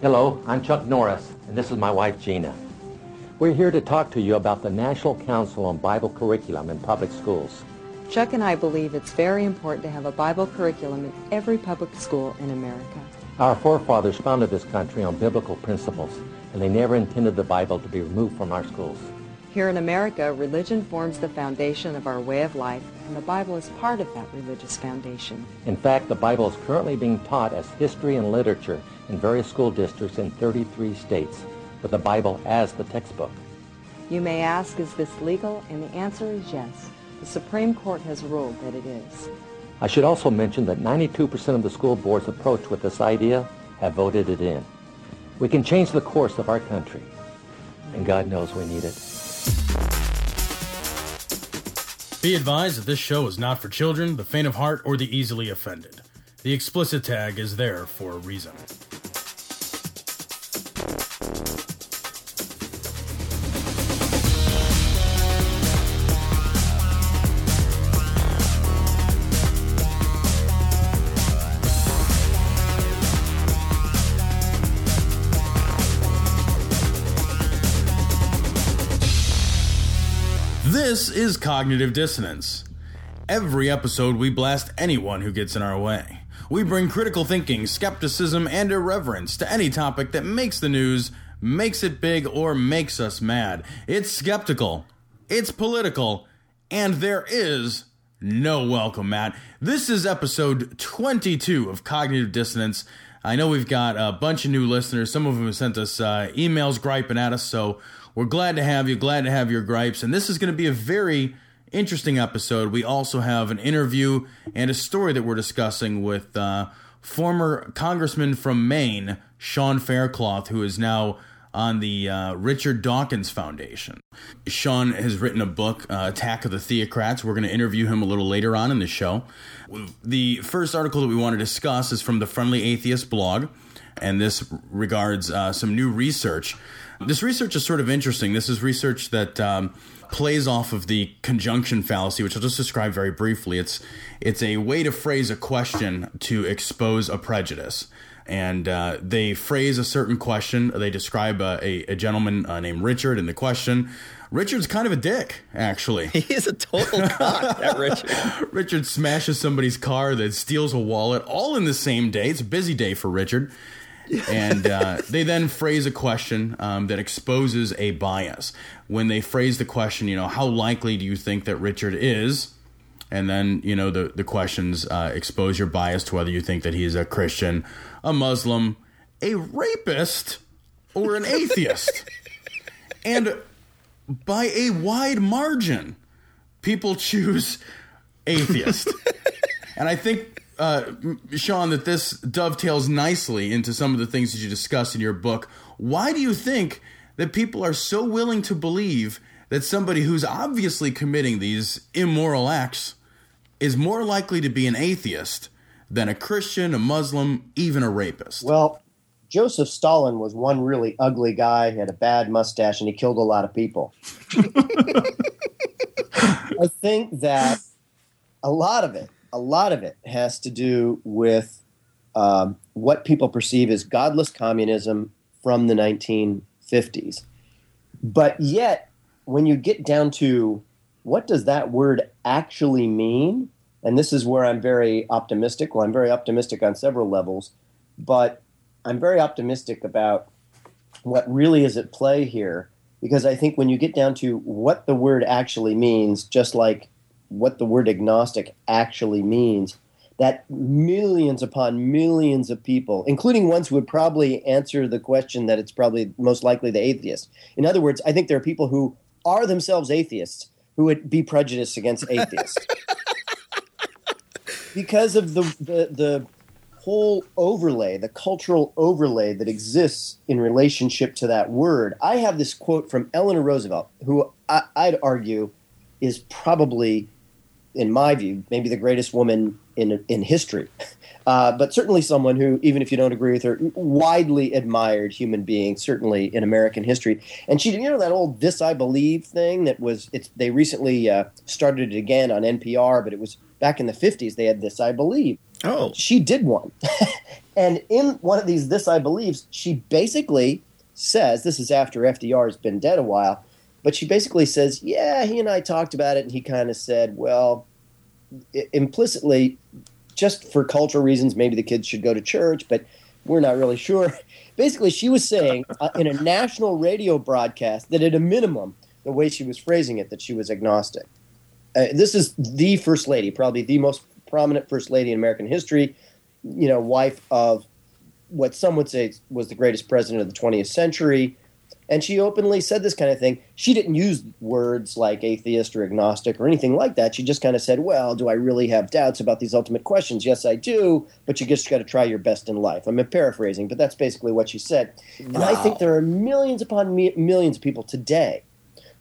Hello, I'm Chuck Norris, and this is my wife Gina. We're here to talk to you about the National Council on Bible Curriculum in Public Schools. Chuck and I believe it's very important to have a Bible curriculum in every public school in America. Our forefathers founded this country on biblical principles, and they never intended the Bible to be removed from our schools. Here in America, religion forms the foundation of our way of life, and the Bible is part of that religious foundation. In fact, the Bible is currently being taught as history and literature in various school districts in 33 states, with the Bible as the textbook. You may ask, is this legal? And the answer is yes. The Supreme Court has ruled that it is. I should also mention that 92% of the school boards approached with this idea have voted it in. We can change the course of our country, and God knows we need it. Be advised that this show is not for children, the faint of heart, or the easily offended. The explicit tag is there for a reason. This is Cognitive Dissonance. Every episode, we blast anyone who gets in our way. We bring critical thinking, skepticism, and irreverence to any topic that makes the news, makes it big, or makes us mad. It's skeptical, it's political, and there is no welcome, mat. This is episode 22 of Cognitive Dissonance. I know we've got a bunch of new listeners. Some of them have sent us uh, emails griping at us, so we're glad to have you, glad to have your gripes. And this is going to be a very interesting episode. We also have an interview and a story that we're discussing with uh, former Congressman from Maine, Sean Faircloth, who is now on the uh, Richard Dawkins Foundation. Sean has written a book, uh, Attack of the Theocrats. We're going to interview him a little later on in the show. The first article that we want to discuss is from the Friendly Atheist blog, and this regards uh, some new research this research is sort of interesting. This is research that um, plays off of the conjunction fallacy, which I'll just describe very briefly. It's it's a way to phrase a question to expose a prejudice. And uh, they phrase a certain question. They describe a, a, a gentleman uh, named Richard in the question. Richard's kind of a dick, actually. He is a total cock, that Richard. Richard smashes somebody's car, that steals a wallet, all in the same day. It's a busy day for Richard and uh, they then phrase a question um, that exposes a bias. When they phrase the question, you know, how likely do you think that Richard is? And then, you know, the, the questions uh, expose your bias to whether you think that he's a Christian, a Muslim, a rapist, or an atheist. and by a wide margin, people choose atheist. and I think uh, Sean, that this dovetails nicely into some of the things that you discuss in your book. Why do you think that people are so willing to believe that somebody who's obviously committing these immoral acts is more likely to be an atheist than a Christian, a Muslim, even a rapist? Well, Joseph Stalin was one really ugly guy. He had a bad mustache and he killed a lot of people. I think that a lot of it a lot of it has to do with um, what people perceive as godless communism from the 1950s. But yet, when you get down to what does that word actually mean, and this is where I'm very optimistic. Well, I'm very optimistic on several levels, but I'm very optimistic about what really is at play here because I think when you get down to what the word actually means, just like what the word agnostic actually means that millions upon millions of people, including ones who would probably answer the question that it's probably most likely the atheist. In other words, I think there are people who are themselves atheists who would be prejudiced against atheists because of the, the, the whole overlay, the cultural overlay that exists in relationship to that word. I have this quote from Eleanor Roosevelt, who I, I'd argue is probably in my view, maybe the greatest woman in in history. Uh, but certainly someone who, even if you don't agree with her, widely admired human being, certainly in American history. And she, did you know, that old "This I Believe" thing that was. It's they recently uh, started it again on NPR, but it was back in the '50s. They had "This I Believe," Oh. She did one. and in one of these This I Believe, she basically says, this is after FDR has been dead a while, but she basically says, yeah, he and I talked about it, and he kind of said, well, implicitly, just for cultural reasons, maybe the kids should go to church, but we're not really sure. Basically, she was saying uh, in a national radio broadcast that at a minimum, the way she was phrasing it, that she was agnostic. Uh, this is the first lady, probably the most prominent first lady in American history. You know, wife of what some would say was the greatest president of the 20th century. And she openly said this kind of thing. She didn't use words like atheist or agnostic or anything like that. She just kind of said, Well, do I really have doubts about these ultimate questions? Yes, I do, but you just got to try your best in life. I'm paraphrasing, but that's basically what she said. And I think there are millions upon mi- millions of people today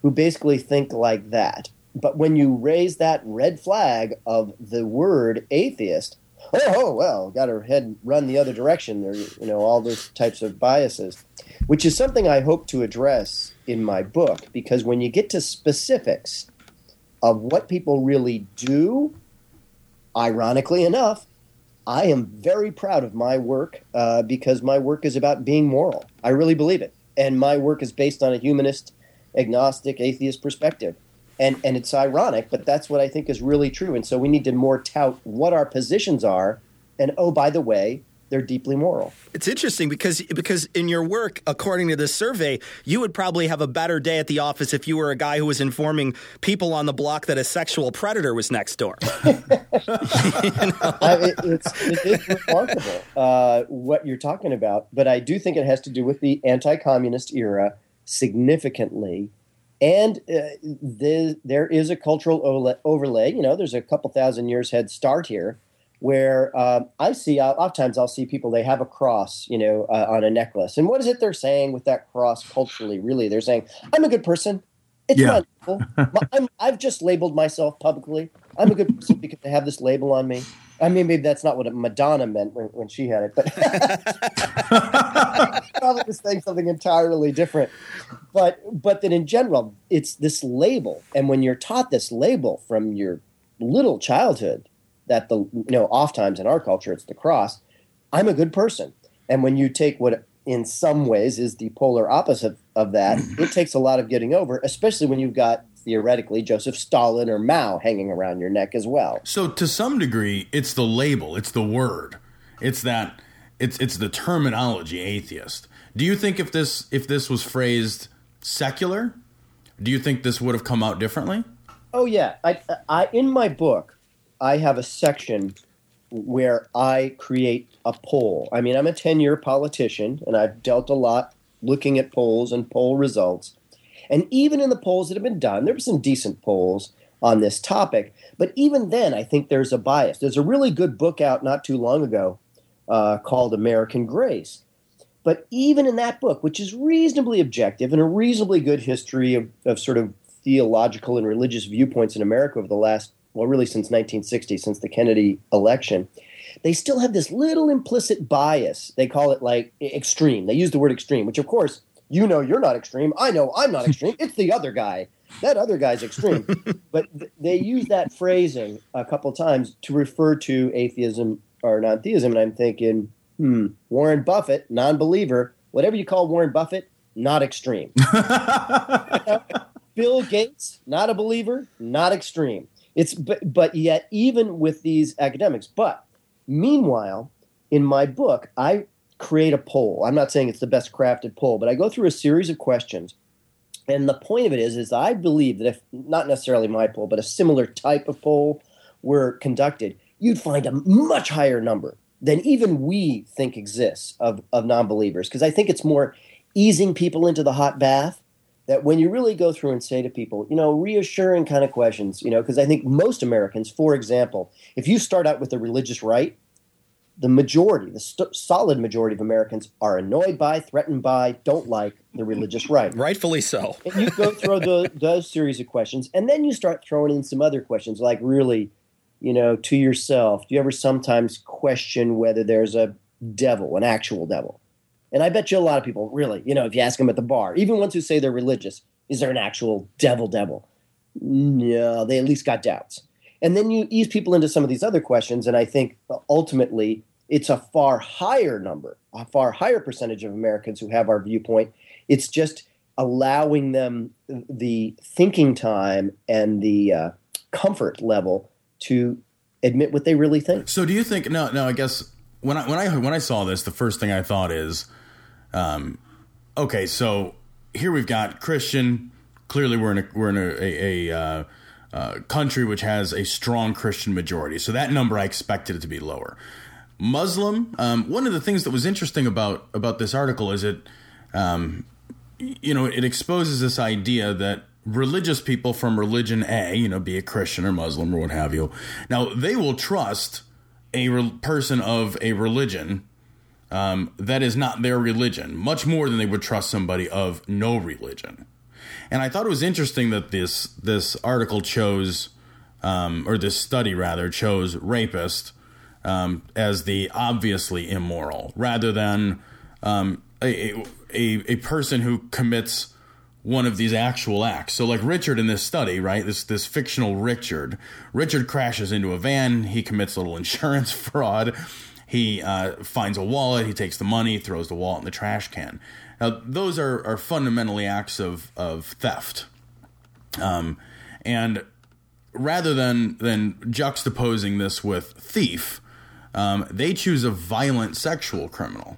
who basically think like that. But when you raise that red flag of the word atheist, oh, oh well, got her head run the other direction. There, you know, all those types of biases, which is something I hope to address in my book. Because when you get to specifics of what people really do, ironically enough, I am very proud of my work uh, because my work is about being moral. I really believe it, and my work is based on a humanist, agnostic, atheist perspective and and it's ironic, but that's what I think is really true. And so we need to more tout what our positions are, and oh, by the way, they're deeply moral. It's interesting because because in your work, according to this survey, you would probably have a better day at the office if you were a guy who was informing people on the block that a sexual predator was next door. I, it, it's it is remarkable uh, what you're talking about, but I do think it has to do with the anti-communist era significantly. And uh, the, there is a cultural overlay. You know, there's a couple thousand years head start here, where uh, I see oftentimes I'll see people they have a cross, you know, uh, on a necklace, and what is it they're saying with that cross culturally? Really, they're saying, "I'm a good person. It's Yeah. label. I'm, I've just labeled myself publicly. I'm a good person because I have this label on me." I mean, maybe that's not what Madonna meant when, when she had it, but probably was saying something entirely different. But but then in general, it's this label, and when you're taught this label from your little childhood, that the you know oftentimes in our culture it's the cross. I'm a good person, and when you take what in some ways is the polar opposite of that, it takes a lot of getting over, especially when you've got theoretically Joseph Stalin or Mao hanging around your neck as well. So to some degree, it's the label, it's the word, it's that, it's it's the terminology atheist. Do you think if this if this was phrased secular, do you think this would have come out differently? Oh yeah, I, I in my book, I have a section where I create a poll. I mean, I'm a 10-year politician, and I've dealt a lot looking at polls and poll results. And even in the polls that have been done, there were some decent polls on this topic. But even then, I think there's a bias. There's a really good book out not too long ago uh, called American Grace. But even in that book, which is reasonably objective and a reasonably good history of, of sort of theological and religious viewpoints in America over the last, well, really since 1960, since the Kennedy election, they still have this little implicit bias. They call it like extreme. They use the word extreme, which of course, you know you're not extreme. I know I'm not extreme. It's the other guy. That other guy's extreme. but th- they use that phrasing a couple times to refer to atheism or non theism. And I'm thinking, hmm, Warren Buffett, non believer, whatever you call Warren Buffett, not extreme. Bill Gates, not a believer, not extreme. It's but, but yet even with these academics. But meanwhile, in my book, I create a poll. I'm not saying it's the best crafted poll, but I go through a series of questions. And the point of it is, is I believe that if not necessarily my poll, but a similar type of poll were conducted, you'd find a much higher number than even we think exists of, of non-believers. Because I think it's more easing people into the hot bath that when you really go through and say to people, you know, reassuring kind of questions, you know, because I think most Americans, for example, if you start out with the religious right, the majority, the st- solid majority of Americans are annoyed by, threatened by, don't like the religious right. Rightfully so. And you go through the, those series of questions, and then you start throwing in some other questions, like really, you know, to yourself, do you ever sometimes question whether there's a devil, an actual devil? And I bet you a lot of people, really, you know, if you ask them at the bar, even ones who say they're religious, is there an actual devil devil? No, they at least got doubts. And then you ease people into some of these other questions, and I think ultimately it's a far higher number, a far higher percentage of Americans who have our viewpoint. It's just allowing them the thinking time and the uh, comfort level to admit what they really think. So, do you think? No, no. I guess when I when I when I saw this, the first thing I thought is, um, okay, so here we've got Christian. Clearly, we're in a we're in a, a, a uh, uh, country which has a strong Christian majority. So that number I expected it to be lower. Muslim. Um, one of the things that was interesting about about this article is it, um, you know, it exposes this idea that religious people from religion A, you know, be it Christian or Muslim or what have you, now they will trust a re- person of a religion um, that is not their religion much more than they would trust somebody of no religion. And I thought it was interesting that this this article chose, um, or this study rather, chose rapist um, as the obviously immoral, rather than um, a, a a person who commits one of these actual acts. So, like Richard in this study, right? This this fictional Richard. Richard crashes into a van. He commits a little insurance fraud. He uh, finds a wallet. He takes the money, throws the wallet in the trash can. Now, those are, are fundamentally acts of, of theft. Um, and rather than, than juxtaposing this with thief, um, they choose a violent sexual criminal,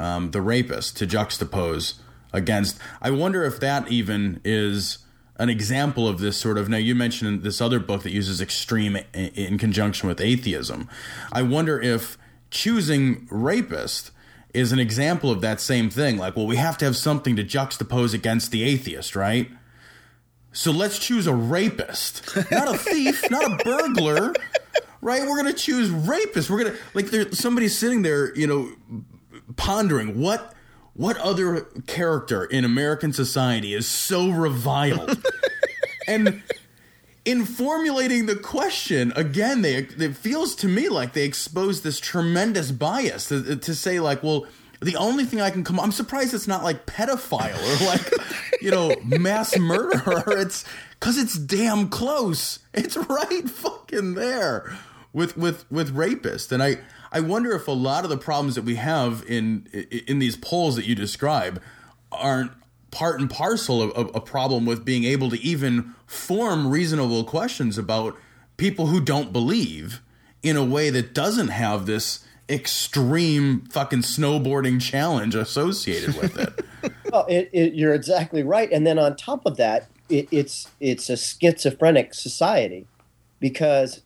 um, the rapist, to juxtapose against. I wonder if that even is an example of this sort of. Now, you mentioned this other book that uses extreme in, in conjunction with atheism. I wonder if choosing rapist is an example of that same thing. Like, well, we have to have something to juxtapose against the atheist, right? So let's choose a rapist, not a thief, not a burglar, right? We're gonna choose rapist. We're gonna like there somebody's sitting there, you know, pondering what what other character in American society is so reviled, and in formulating the question again they it feels to me like they expose this tremendous bias to, to, say like well the only thing i can come i'm surprised it's not like pedophile or like you know mass murderer it's because it's damn close it's right fucking there with with with rapist and i i wonder if a lot of the problems that we have in in these polls that you describe aren't part and parcel of, a problem with being able to even form reasonable questions about people who don't believe in a way that doesn't have this extreme fucking snowboarding challenge associated with it. well, it, it, you're exactly right. And then on top of that, it, it's it's a schizophrenic society because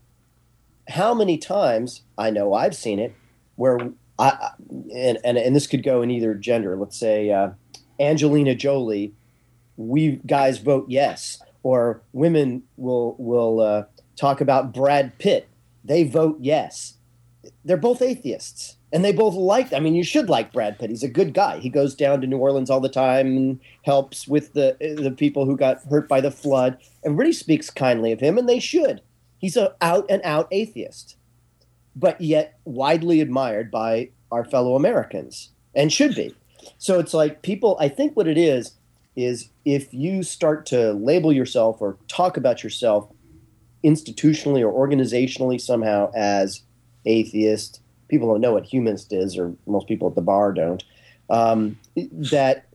how many times I know I've seen it where I and and, and this could go in either gender. Let's say. Uh, Angelina Jolie, we guys vote yes, or women will will uh, talk about Brad Pitt, they vote yes. They're both atheists, and they both like. I mean, you should like Brad Pitt. He's a good guy. He goes down to New Orleans all the time and helps with the the people who got hurt by the flood. Everybody speaks kindly of him, and they should. He's a out and out atheist, but yet widely admired by our fellow Americans, and should be. So it's like people, I think what it is, is if you start to label yourself or talk about yourself institutionally or organizationally somehow as atheist, people don't know what humanist is, or most people at the bar don't, um, that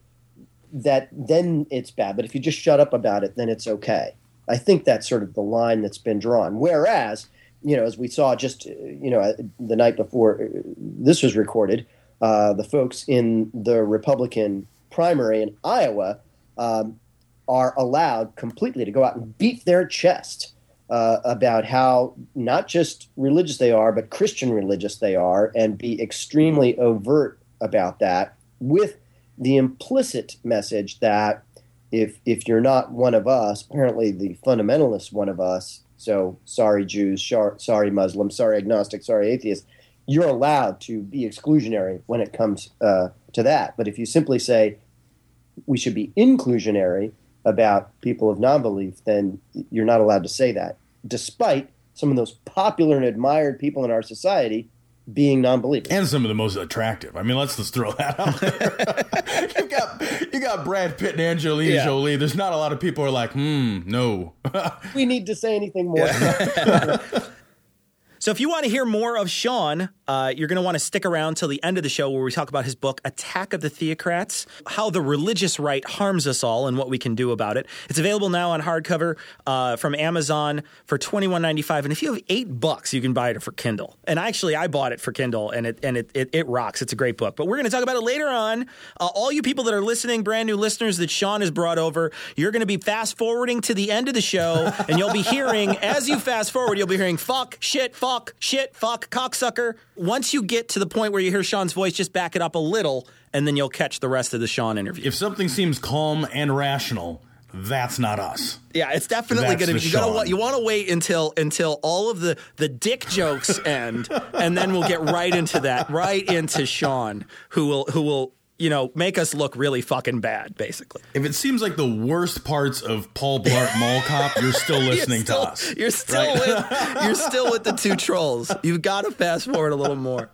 that then it's bad. But if you just shut up about it, then it's okay. I think that's sort of the line that's been drawn. Whereas, you know, as we saw just you know the night before this was recorded, uh, the folks in the Republican primary in Iowa um, are allowed completely to go out and beat their chest uh, about how not just religious they are, but Christian religious they are, and be extremely overt about that with the implicit message that if if you're not one of us, apparently the fundamentalist one of us, so sorry Jews, sorry Muslims, sorry agnostic, sorry atheists, you're allowed to be exclusionary when it comes uh, to that. But if you simply say we should be inclusionary about people of non-belief, then you're not allowed to say that, despite some of those popular and admired people in our society being non-believers. and some of the most attractive. I mean, let's just throw that out there. you got you got Brad Pitt and Angelina Yeah. Jolie. There's not a lot of people who are like, hmm, no. we need to say anything more. So if you want to hear more of Sean, uh, you're going to want to stick around till the end of the show where we talk about his book, Attack of the Theocrats, how the religious right harms us all and what we can do about it. It's available now on hardcover uh, from Amazon for $21.95. And if you have eight bucks, you can buy it for Kindle. And actually, I bought it for Kindle and it, and it, it, it rocks. It's a great book. But we're going to talk about it later on. Uh, all you people that are listening, brand new listeners that Sean has brought over, you're going to be fast forwarding to the end of the show and you'll be hearing, as you fast forward, you'll be hearing fuck, shit, fuck, shit, fuck, cocksucker. Once you get to the point where you hear Sean's voice, just back it up a little and then you'll catch the rest of the Sean interview. if something seems calm and rational, that's not us. Yeah, it's definitely going to be. You gotta you want to wait until until all of the the dick jokes end, and then we'll get right into that, right into Sean, who will who will you know make us look really fucking bad, basically. If it seems like the worst parts of Paul Blart Mall Cop, you're still listening you're still, to us. You're still with you're still with the two trolls. You've got to fast forward a little more.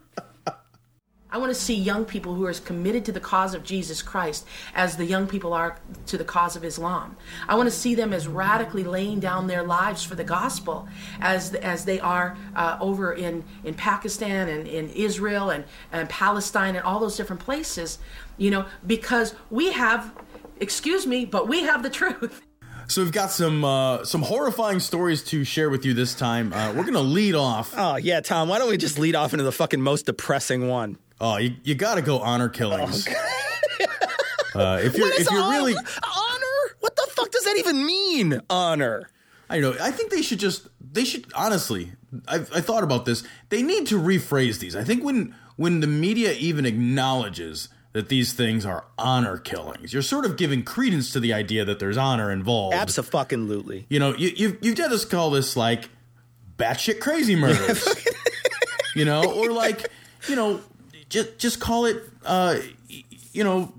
I want to see young people who are as committed to the cause of Jesus Christ as the young people are to the cause of Islam. I want to see them as radically laying down their lives for the gospel as as they are uh, over in, in Pakistan and in Israel and, and Palestine and all those different places, you know, because we have, excuse me, but we have the truth. So we've got some uh, some horrifying stories to share with you this time. Uh, we're gonna lead off. Oh yeah, Tom. Why don't we just lead off into the fucking most depressing one? Oh, you, you got to go honor killings. uh, if you're if you're hon- really, honor? What the fuck does that even mean? Honor. I know. I think they should just they should honestly. I, I thought about this. They need to rephrase these. I think when when the media even acknowledges that these things are honor killings, you're sort of giving credence to the idea that there's honor involved. Absolutely. You know, you you've you've got to call this like batshit crazy murders. you know, or like you know, just just call it. Uh, you know,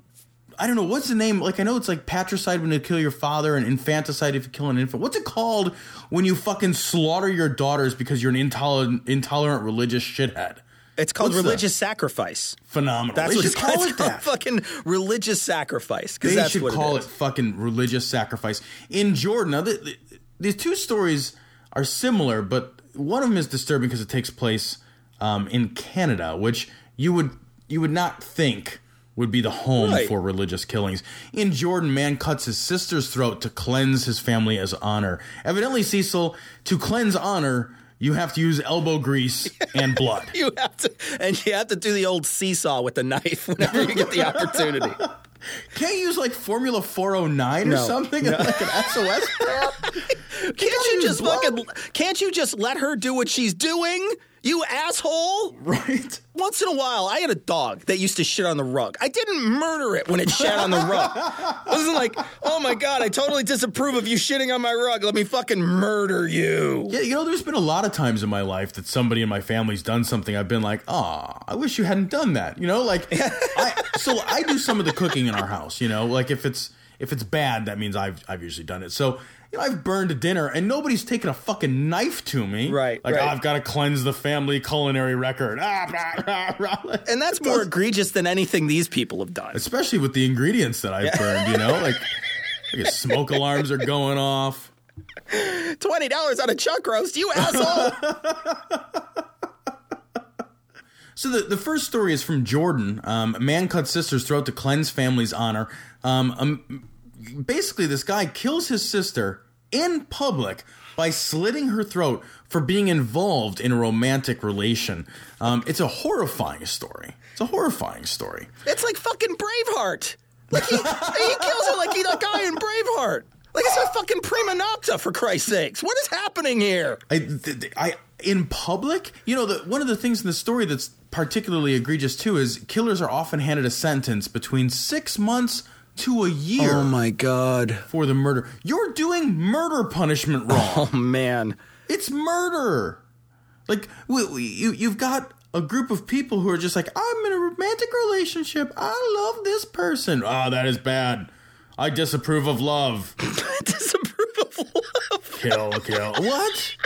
I don't know what's the name. Like I know it's like patricide when you kill your father and infanticide if you kill an infant. What's it called when you fucking slaughter your daughters because you're an intolerant intolerant religious shithead? It's called What's religious sacrifice. Phenomenal. That's they what it's call called. it called that. fucking religious sacrifice. They should call it it, fucking religious sacrifice. In Jordan, now the, the, these two stories are similar, but one of them is disturbing because it takes place um, in Canada, which you would you would not think would be the home Right. for religious killings. In Jordan, man cuts his sister's throat to cleanse his family as honor. Evidently, Cecil, to cleanse honor, you have to use elbow grease and blood. You have to, and you have to do the old seesaw with the knife whenever you get the opportunity. Can't you use like Formula 409 or No. something? Like an SOS? Can't you use just blood. fucking? Can't you just let her do what she's doing? You asshole! Right? Once in a while, I had a dog that used to shit on the rug. I didn't murder it when it shat on the rug. I wasn't like, oh my god, I totally disapprove of you shitting on my rug. Let me fucking murder you. Yeah, you know, there's been a lot of times in my life that somebody in my family's done something. I've been like, "Ah, I wish you hadn't done that." You know, like, I so I do some of the cooking in our house. You know, like if it's if it's bad, that means I've I've usually done it. So you know, I've burned a dinner and nobody's taken a fucking knife to me. Right, Like, right. "Oh, I've got to cleanse the family culinary record. Ah, rah, rah, rah. And that's more egregious than anything these people have done. especially with the ingredients that I've burned. You know, like, like smoke alarms are going off. Twenty dollars on a chuck roast, you asshole. So the, the first story is from Jordan. Um, a man cuts sister's throat to cleanse family's honor. Um, um, basically, this guy kills his sister in public by slitting her throat for being involved in a romantic relation. Um, it's a horrifying story. It's a horrifying story. It's like fucking Braveheart. Like he, he kills her like he's a guy in Braveheart. Like it's a fucking prima nocte for Christ's sakes. What is happening here? I, th- th- I in public, you know, the, one of the things in the story that's particularly egregious too is killers are often handed a sentence between six months to a year Oh my god. for the murder. You're doing murder punishment wrong. Oh man. It's murder. Like we, we, you, you've got a group of people who are just like, I'm in a romantic relationship. I love this person. Oh, that is bad. I disapprove of love. Disapprove of love. Kill, kill. What?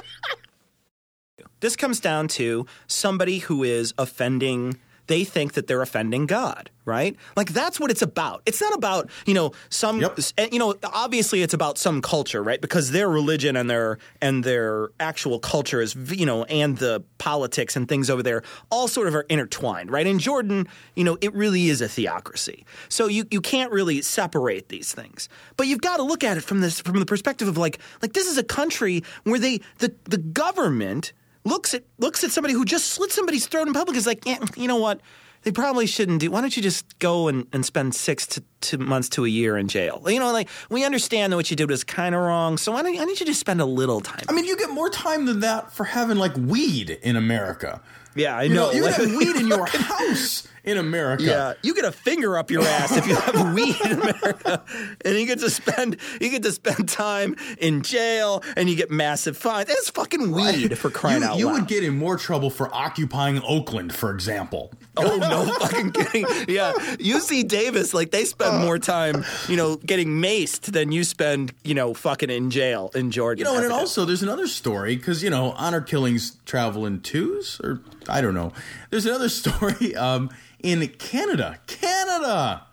This comes down to somebody who is offending they think that they're offending God, right? Like that's what it's about. It's not about, you know, some Yep. Eh, you know, obviously it's about some culture, right? Because their religion and their and their actual culture is, you know, and the politics and things over there all sort of are intertwined, right? In Jordan, you know, it really is a theocracy. So you you can't really separate these things. But you've got to look at it from this from the perspective of like like this is a country where they the the government looks at looks at somebody who just slit somebody's throat in public is like, yeah, you know what? They probably shouldn't do. Why don't you just go and, and spend six to two months to a year in jail? You know, like we understand that what you did was kind of wrong. So why don't, why don't you just spend a little time? I mean, you get more time than that for having like weed in America. Yeah, I You know, know. you have weed in your house in America. Yeah, you get a finger up your ass if you have weed in America, and you get to spend you get to spend time in jail, and you get massive fines. It's fucking weed for crying you, out you loud. would get in more trouble for occupying Oakland, for example. Oh no fucking kidding. Yeah. UC Davis, like they spend more time, you know, getting maced than you spend, you know, fucking in jail in Georgia. You know, and also there's another story because you know honor killings travel in twos, or I don't know. There's another story um, in Canada, Canada,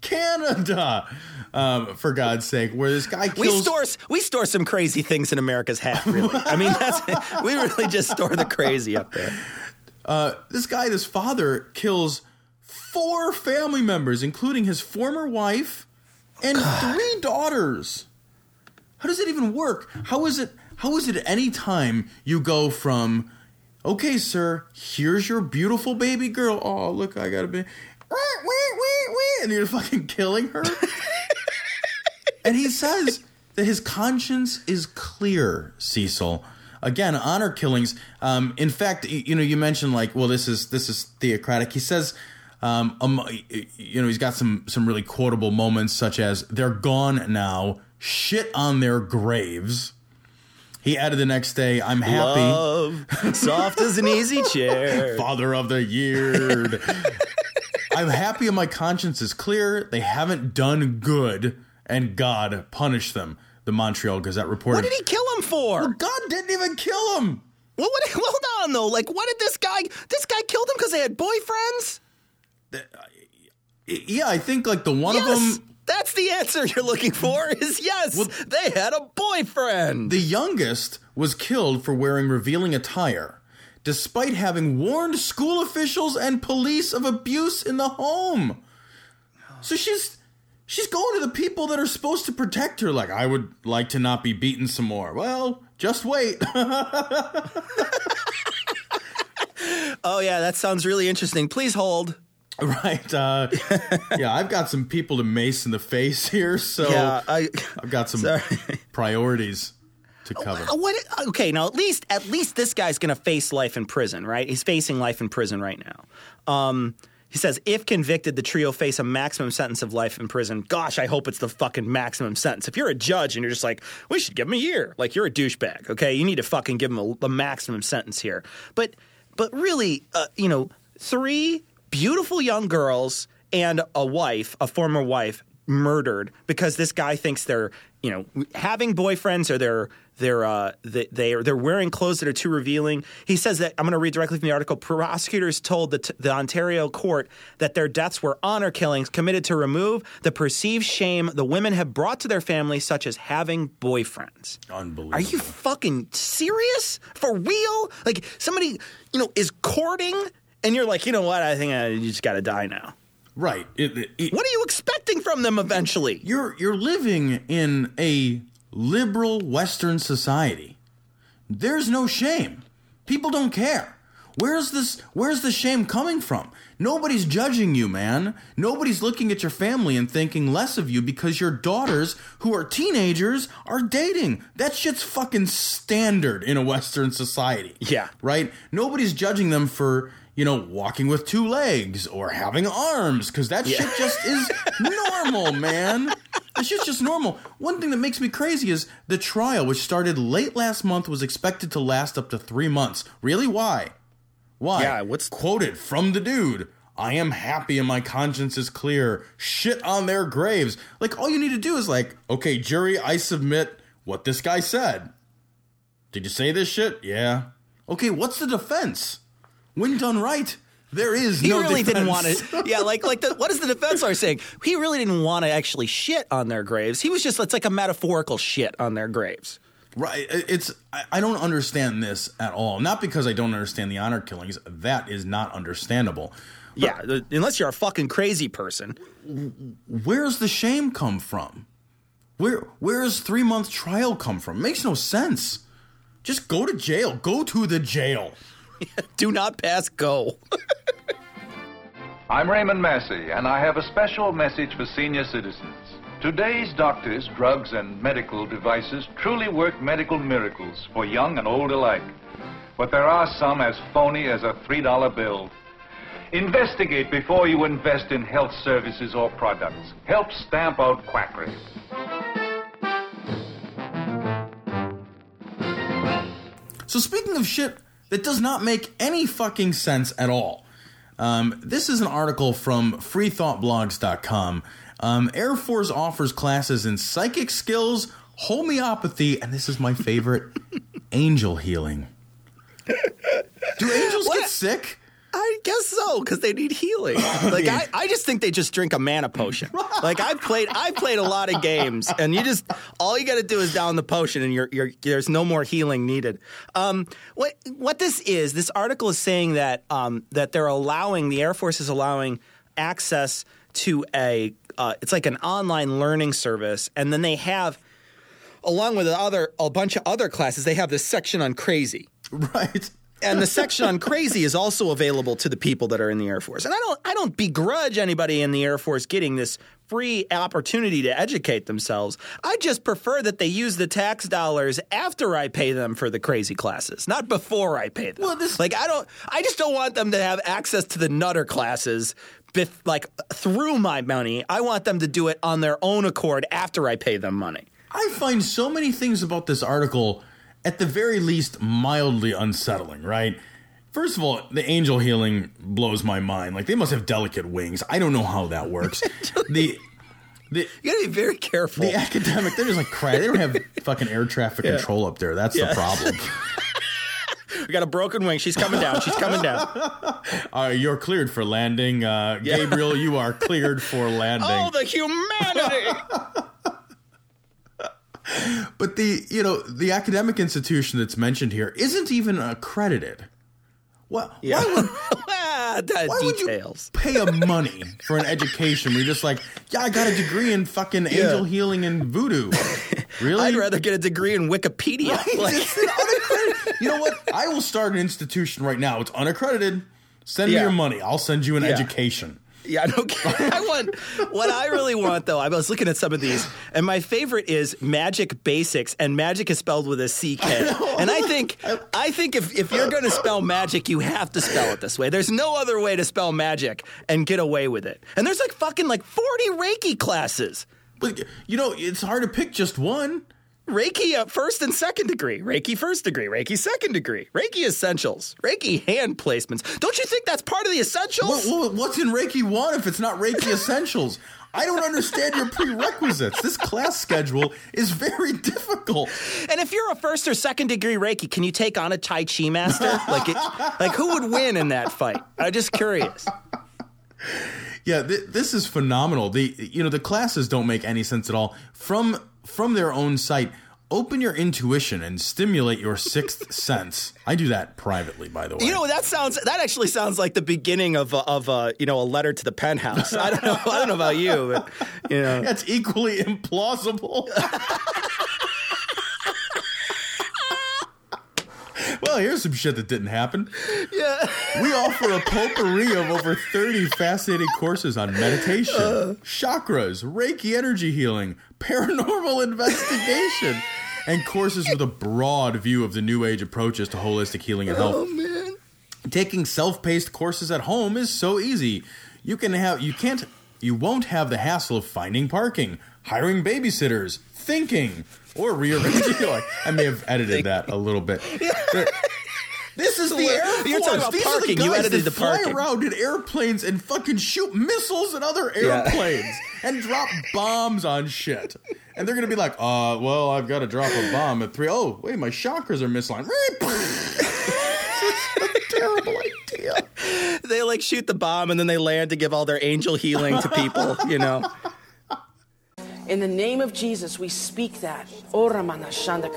Canada. Um, for God's sake, where this guy kills. we store we store some crazy things in America's hat, really. I mean that's we really just store the crazy up there. Uh, this guy, this father, kills four family members, including his former wife and three daughters. How does it even work? How is it? How is it at any time you go from, okay, sir, here's your beautiful baby girl. Oh, look, I got a baby. And you're fucking killing her. and he says that his conscience is clear, Cecil. Again, honor killings. Um, in fact, you know, you mentioned like, well, this is this is theocratic. He says, um, um, you know, he's got some some really quotable moments, such as "They're gone now, shit on their graves." He added the next day, "I'm happy." Love, soft as an easy chair. Father of the year. I'm happy and my conscience is clear. They haven't done good, and God punish them. The Montreal Gazette reported. What did he kill him for? God didn't even kill him. Well, what, hold on though. Like, what did this guy? This guy killed him because they had boyfriends. Uh, yeah, I think like the one yes, of them, that's the answer you're looking for. Is yes, well, they had a boyfriend. the youngest, was killed for wearing revealing attire, despite having warned school officials and police of abuse in the home. So she's she's going to the people that are supposed to protect her. Like, I would like to not be beaten some more. Well, just wait. oh yeah, that sounds really interesting. Please hold. right? Uh, yeah, I've got some people to mace in the face here, so Yeah, I. I've got some Sorry. priorities to cover. Uh, What? Okay, now at least at least this guy's going to face life in prison, right? He's facing life in prison right now. Um, he says if convicted, the trio face a maximum sentence of life in prison. Gosh, I hope it's the fucking maximum sentence. If you're a judge and you're just like, we should give him a year, like you're a douchebag, okay? You need to fucking give him a, a maximum sentence here. But but really, uh, you know, three beautiful young girls and a wife, a former wife, murdered because this guy thinks they're you know having boyfriends or they're they're uh, they, they're they're wearing clothes that are too revealing. He says that I'm going to read directly from the article. Prosecutors told the, the Ontario court that their deaths were honor killings committed to remove the perceived shame the women have brought to their families, such as having boyfriends. Unbelievable. Are you fucking serious? For real? Like somebody you know is courting and you're like, you know what? I think I, you just got to die now. Right? It, it- it- What are you expecting from them eventually? you're you're living in a liberal Western society. There's no shame. People don't care. Where's this? Where's the shame coming from? Nobody's judging you, man. Nobody's looking at your family and thinking less of you because your daughters, who are teenagers, are dating. That shit's fucking standard in a Western society. Yeah. Right? Nobody's judging them for, you know, walking with two legs or having arms because that shit just is normal, man. That shit's just normal. One thing that makes me crazy is the trial, which started late last month, was expected to last up to three months. Really? Why? Why? Yeah, what's- quoted from the dude? I am happy and my conscience is clear. Shit on their graves. Like all you need to do is like, okay, jury, I submit what this guy said. Did you say this shit? Yeah. Okay, what's the defense? When done right, there is He no really didn't want defense. to. Yeah, like like the, what is the defense lawyer saying? He really didn't want to actually shit on their graves. He was just it's like a metaphorical shit on their graves. Right. It's I don't understand this at all. Not because I don't understand the honor killings. That is not understandable. Yeah, unless you're a fucking crazy person. Where's the shame come from? Where where's three month trial come from? Makes no sense. Just go to jail. Go to the jail. Do not pass go. I'm Raymond Massey, and I have a special message for senior citizens. Today's doctors, drugs, and medical devices truly work medical miracles for young and old alike. But there are some as phony as a $3 bill. Investigate before you invest in health services or products. Help stamp out quackery. So speaking of shit that does not make any fucking sense at all. Um, this is an article from freethoughtblogs.com. Um, Air Force offers classes in psychic skills, homeopathy, and this is my favorite, angel healing. Do angels What? get sick? I guess so because they need healing. Like I, I just think they just drink a mana potion. Like I've played, I've played a lot of games, and you just all you got to do is down the potion, and you're, you're there's no more healing needed. Um, what what this is? This article is saying that um, that they're allowing the Air Force is allowing access to a uh, it's like an online learning service, and then they have along with other a bunch of other classes, they have this section on crazy Right. And the section on crazy is also available to the people that are in the Air Force. And I don't I don't begrudge anybody in the Air Force getting this free opportunity to educate themselves. I just prefer that they use the tax dollars after I pay them for the crazy classes, not before I pay them. Well, this- like I don't I just don't want them to have access to the nutter classes bef- like through my money. I want them to do it on their own accord after I pay them money. I find so many things about this article, at the very least, mildly unsettling, right? First of all, the angel healing blows my mind. Like, they must have delicate wings. I don't know how that works. the. The, You got to be very careful. the academic, they're just like crap. They don't have fucking air traffic control up there. That's Yeah. the problem. we got a broken wing. She's coming down. She's coming down. Uh, you're cleared for landing. Uh, Gabriel, you are cleared for landing. Oh, the humanity! But the you know the academic institution that's mentioned here isn't even accredited. What? Yeah. Why would Ah, why would you details. pay a money for an education? You're just like, yeah, I got a degree in fucking angel healing and voodoo. Really? I'd rather get a degree in Wikipedia. Like, It's unaccredited- you know what? I will start an institution right now. It's unaccredited. Send me your money. I'll send you an Yeah. education. Yeah, no kidding. I want what I really want though. I was looking at some of these, and my favorite is Magic Basics, and Magic is spelled with a C K. And I think I think if if you're going to spell magic, you have to spell it this way. There's no other way to spell magic and get away with it. And there's like fucking like 40 Reiki classes. But you know, it's hard to pick just one. Reiki uh, first and second degree, Reiki first degree, Reiki second degree, Reiki essentials, Reiki hand placements. Don't you think that's part of the essentials? What, what- what's in Reiki 1 if it's not Reiki Essentials? I don't understand your prerequisites. This class schedule is very difficult. And if you're a first or second degree Reiki, can you take on a Tai Chi master? Like, it, like who would win in that fight? I'm just curious. Yeah, th- this is phenomenal. The you know the classes don't make any sense at all from from their own site. Open your intuition and stimulate your sixth sense. I do that privately, by the way. You know that sounds. That actually sounds like the beginning of a, of a, you know a letter to the penthouse. I don't know. I don't know about you, but you know. that's equally implausible. well, here's some shit that didn't happen. Yeah. We offer a potpourri of over 30 fascinating courses on meditation, uh. chakras, Reiki energy healing, paranormal investigation, and courses with a broad view of the new age approaches to holistic healing and oh, health. Oh man. Taking self-paced courses at home is so easy. You can have you can't you won't have the hassle of finding parking, hiring babysitters, thinking, or rearranging. like, I may have edited that a little bit. This is the You're Air Force. talking about These parking. are the You edited that the fly around in airplanes and fucking shoot missiles at other Yeah. airplanes and drop bombs on shit. And they're gonna be like, uh, well, I've got to drop a bomb at three. Oh, wait, my chakras are misaligned. terrible idea. They like shoot the bomb and then they land to give all their angel healing to people, you know. In the name of Jesus, we speak that. Mana shanda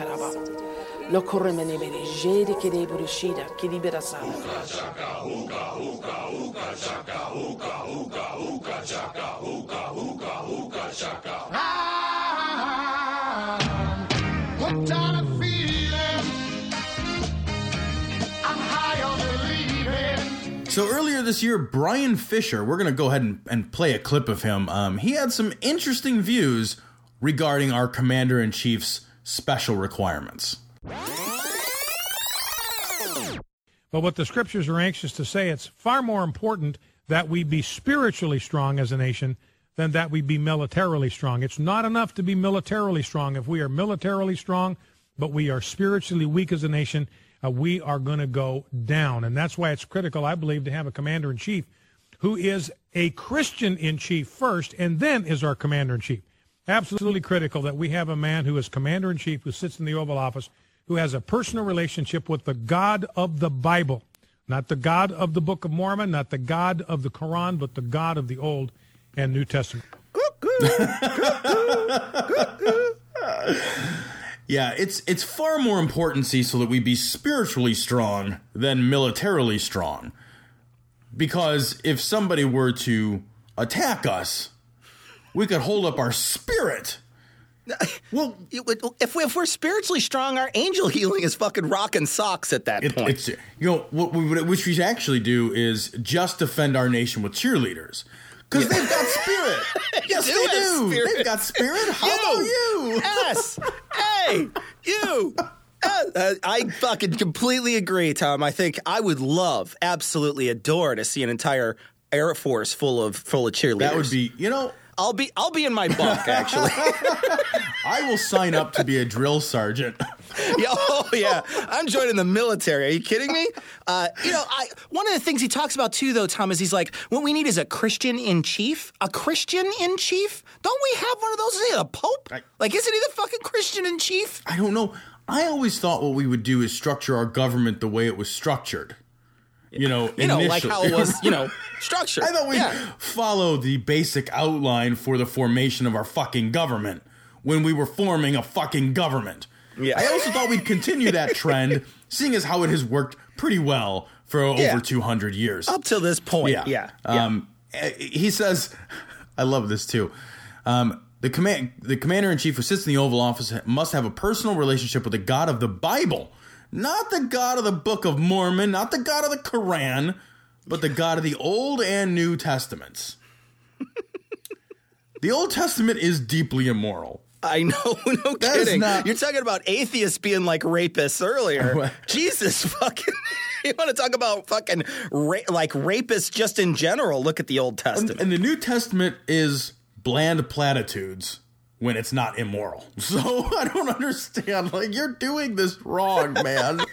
So earlier this year, Bryan Fischer, we're going to go ahead and, and play a clip of him. Um, he had some interesting views regarding our commander in chief's special requirements. But what the scriptures are anxious to say, it's far more important that we be spiritually strong as a nation than that we be militarily strong. It's not enough to be militarily strong. If we are militarily strong, but we are spiritually weak as a nation, uh, we are going to go down. And that's why it's critical, I believe, to have a commander in chief who is a Christian in chief first and then is our commander in chief. Absolutely critical that we have a man who is commander in chief who sits in the Oval Office who has a personal relationship with the God of the Bible, not the God of the Book of Mormon, not the God of the Quran, but the God of the Old and New Testament. Yeah, it's it's far more important, Cecil, that we be spiritually strong than militarily strong. Because if somebody were to attack us, we could hold up our spirit. Well, would- If, we, if we're spiritually strong, our angel healing is fucking rocking socks at that it, point. it's you know what we would, which we should actually do is just defend our nation with cheerleaders because they've got spirit. yes, do they do. spirit. They've got spirit. How about you? Yes. hey, you. Uh, uh, I fucking completely agree, Tom. I think I would love, absolutely adore to see an entire Air Force full of full of cheerleaders. That would be, you know, I'll be I'll be in my bunk actually. I will sign up to be a drill sergeant. yeah, oh yeah, I'm joining the military. Are you kidding me? Uh, you know, I, one of the things he talks about too, though, Tom, is he's like, what we need is a Christian in chief. A Christian in chief? Don't we have one of those? Is he a pope? I- like, isn't he the fucking Christian in chief? I don't know. I always thought what we would do is structure our government the way it was structured. You know, You know, like how it was, you know, structured. I thought we'd yeah. follow the basic outline for the formation of our fucking government when we were forming a fucking government. Yeah. I also thought we'd continue that trend, seeing as how it has worked pretty well for Yeah. over 200 years. Up to this point, yeah. yeah. Um, eh, he says, I love this too. Um, the command, the commander in chief who sits in the Oval Office must have a personal relationship with the God of the Bible, not the God of the Book of Mormon, not the God of the Quran, but the God of the Old and New Testaments. the Old Testament is deeply immoral. I know, no That kidding. not- You're talking about atheists being like rapists earlier. Jesus fucking. You want to talk about fucking ra- like rapists just in general? Look at the Old Testament. And the New Testament is bland platitudes when it's not immoral. So I don't understand. Like you're doing this wrong, man.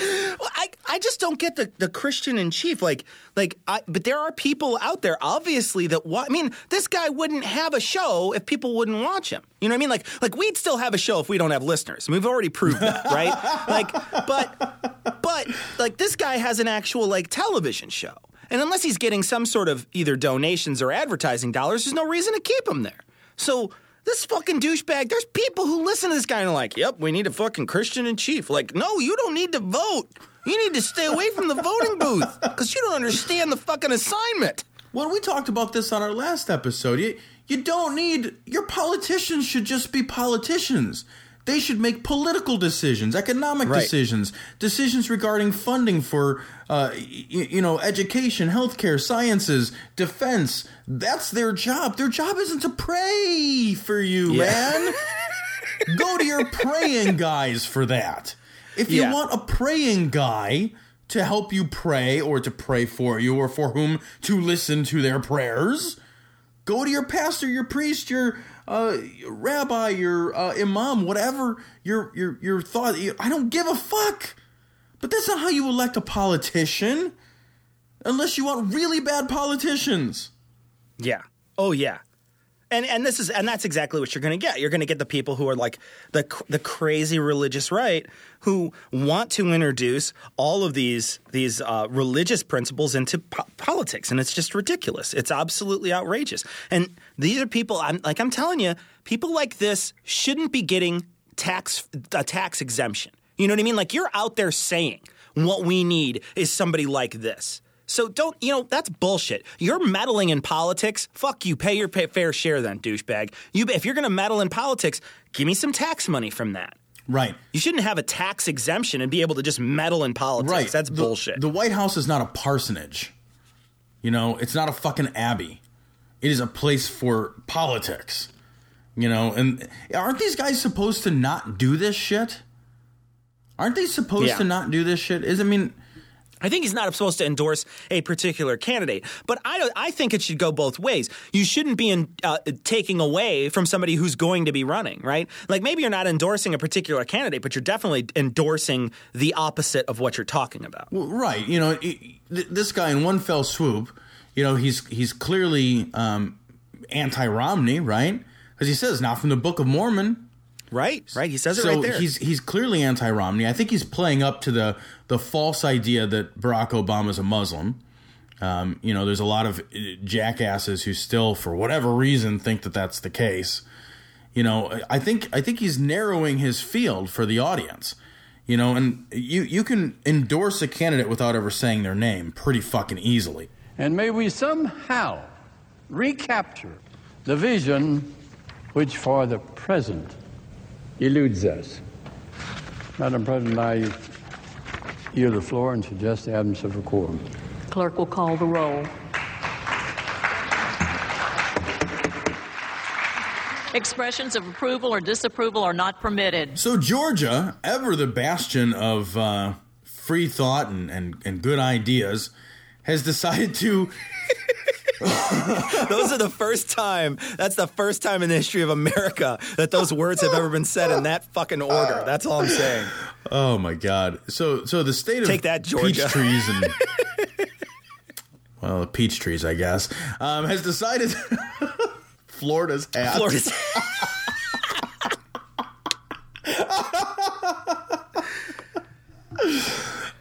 Well, I, I just don't get the, the Christian in chief. Like, like, I, but there are people out there, obviously, that wa- I mean, this guy wouldn't have a show if people wouldn't watch him. You know what I mean? Like, like we'd still have a show if we don't have listeners. And we've already proved that, right? like, but, but, like, this guy has an actual like television show, and unless he's getting some sort of either donations or advertising dollars, there's no reason to keep him there. So. This fucking douchebag, there's people who listen to this guy and are like, yep, we need a fucking Christian in chief. Like, no, you don't need to vote. You need to stay away from the voting booth because you don't understand the fucking assignment. Well, we talked about this on our last episode. You, you don't need your politicians should just be politicians. They should make political decisions, economic Right. decisions, decisions regarding funding for, uh, y- you know, education, healthcare, sciences, defense. That's their job. Their job isn't to pray for you, man. Go to your praying guys for that. If you Yeah. want a praying guy to help you pray or to pray for you or for whom to listen to their prayers, go to your pastor, your priest, your uh, rabbi, your uh, imam, whatever your your your thought. I don't give a fuck. But that's not how you elect a politician, unless you want really bad politicians. Yeah. Oh, yeah. And and this is and that's exactly what you're going to get. You're going to get the people who are like the the crazy religious right who want to introduce all of these these uh, religious principles into po- politics, and it's just ridiculous. It's absolutely outrageous. And these are people. I'm like I'm telling you, people like this shouldn't be getting tax a tax exemption. You know what I mean? Like you're out there saying what we need is somebody like this. So don't, you know, that's bullshit. You're meddling in politics. Fuck you. Pay your pay, fair share then, douchebag. You, if you're going to meddle in politics, give me some tax money from that. Right. You shouldn't have a tax exemption and be able to just meddle in politics. Right. That's The- bullshit. The White House is not a parsonage. You know, it's not a fucking abbey. It is a place for politics. You know, and aren't these guys supposed to not do this shit? Aren't they supposed Yeah. to not do this shit? Is I mean, I think he's not supposed to endorse a particular candidate, but I I think it should go both ways. You shouldn't be in, uh, taking away from somebody who's going to be running, right? Like maybe you're not endorsing a particular candidate, but you're definitely endorsing the opposite of what you're talking about. Well, right. You know, it- th- this guy in one fell swoop, you know, he's he's clearly um, anti Romney, right? Because he says not from the Book of Mormon. Right, right. He says it so right there. he's he's clearly anti Romney. I think he's playing up to the the false idea that Barack Obama is a Muslim. Um, you know, there's a lot of uh, jackasses who still, for whatever reason, think that that's the case. You know, I think I think he's narrowing his field for the audience. You know, and you you can endorse a candidate without ever saying their name pretty fucking easily. And may we somehow recapture the vision which for the present eludes us. Madam President, I yield the floor and suggest the absence of a quorum. Clerk will call the roll. Expressions of approval or disapproval are not permitted. So Georgia, ever the bastion of uh, free thought and, and, and good ideas, has decided to those are the first time. That's the first time in the history of America that those words have ever been said in that fucking order. That's all I'm saying. Oh my God! So so the state of Take that, Georgia. peach trees and well, peach trees, I guess, um, has decided Florida's hat. Florida's.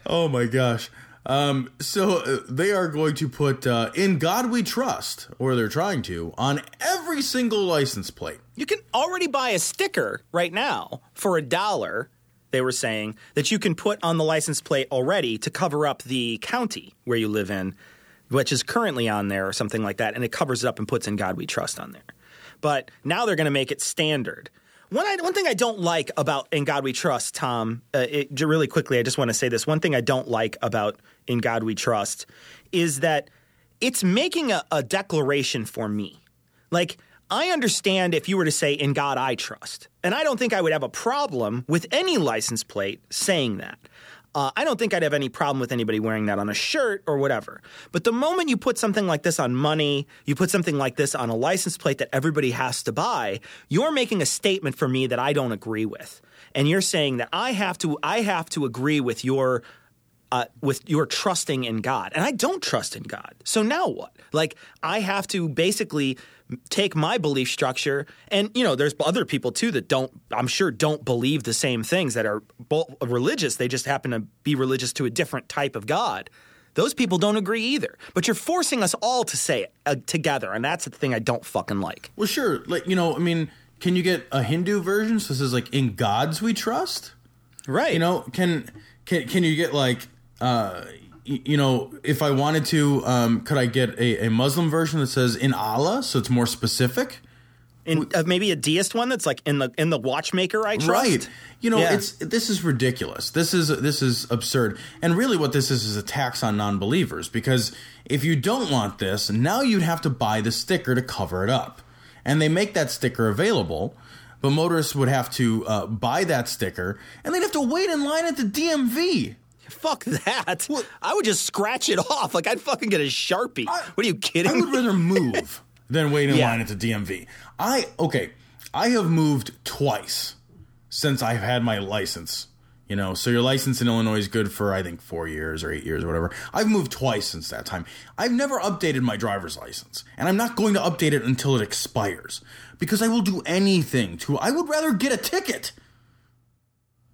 Oh my gosh! Um, so uh, they are going to put uh, "In God We Trust," or they're trying to, on every single license plate. You can already buy a sticker right now for a dollar. They were saying that you can put on the license plate already to cover up the county where you live in, which is currently on there or something like that, and it covers it up and puts "In God We Trust" on there. But now they're going to make it standard. One, I, one thing I don't like about In God We Trust, Tom, uh, it, really quickly, I just want to say this. One thing I don't like about In God We Trust is that it's making a, a declaration for me. Like, I understand if you were to say, In God I trust. And I don't think I would have a problem with any license plate saying that. Uh, I don't think I'd have any problem with anybody wearing that on a shirt or whatever. But the moment you put something like this on money, you put something like this on a license plate that everybody has to buy, you're making a statement for me that I don't agree with. And you're saying that I have to I have to agree with your uh, with your trusting in God. And I don't trust in God. So now what? Like, I have to basically take my belief structure, and, you know, there's other people too that don't, I'm sure, don't believe the same things that are religious. They just happen to be religious to a different type of God. Those people don't agree either. But you're forcing us all to say it uh, together. And that's the thing I don't fucking like. Well, sure. Like you know, I mean, can you get a Hindu version? So this is like "In Gods We Trust." Right. You know, can can can you get like uh y- you know, if I wanted to, um, could I get a, a Muslim version that says "In Allah," so it's more specific? In, uh, maybe a deist one that's like in the in the watchmaker I trust. Right. You know, Yeah. it's this is ridiculous. This is this is absurd. And really what this is is a tax on non-believers because if you don't want this, now you'd have to buy the sticker to cover it up. And they make that sticker available, but motorists would have to uh, buy that sticker and they'd have to wait in line at the DMV. Fuck that. I would just scratch it off. Like I'd fucking get a Sharpie. what are you kidding I would rather move than wait in Yeah. line at the DMV. I okay, I have moved twice since I've had my license. You know, so your license in Illinois is good for I think four years or eight years or whatever. I've moved twice since that time. I've never updated my driver's license, and I'm not going to update it until it expires because I will do anything to. I would rather get a ticket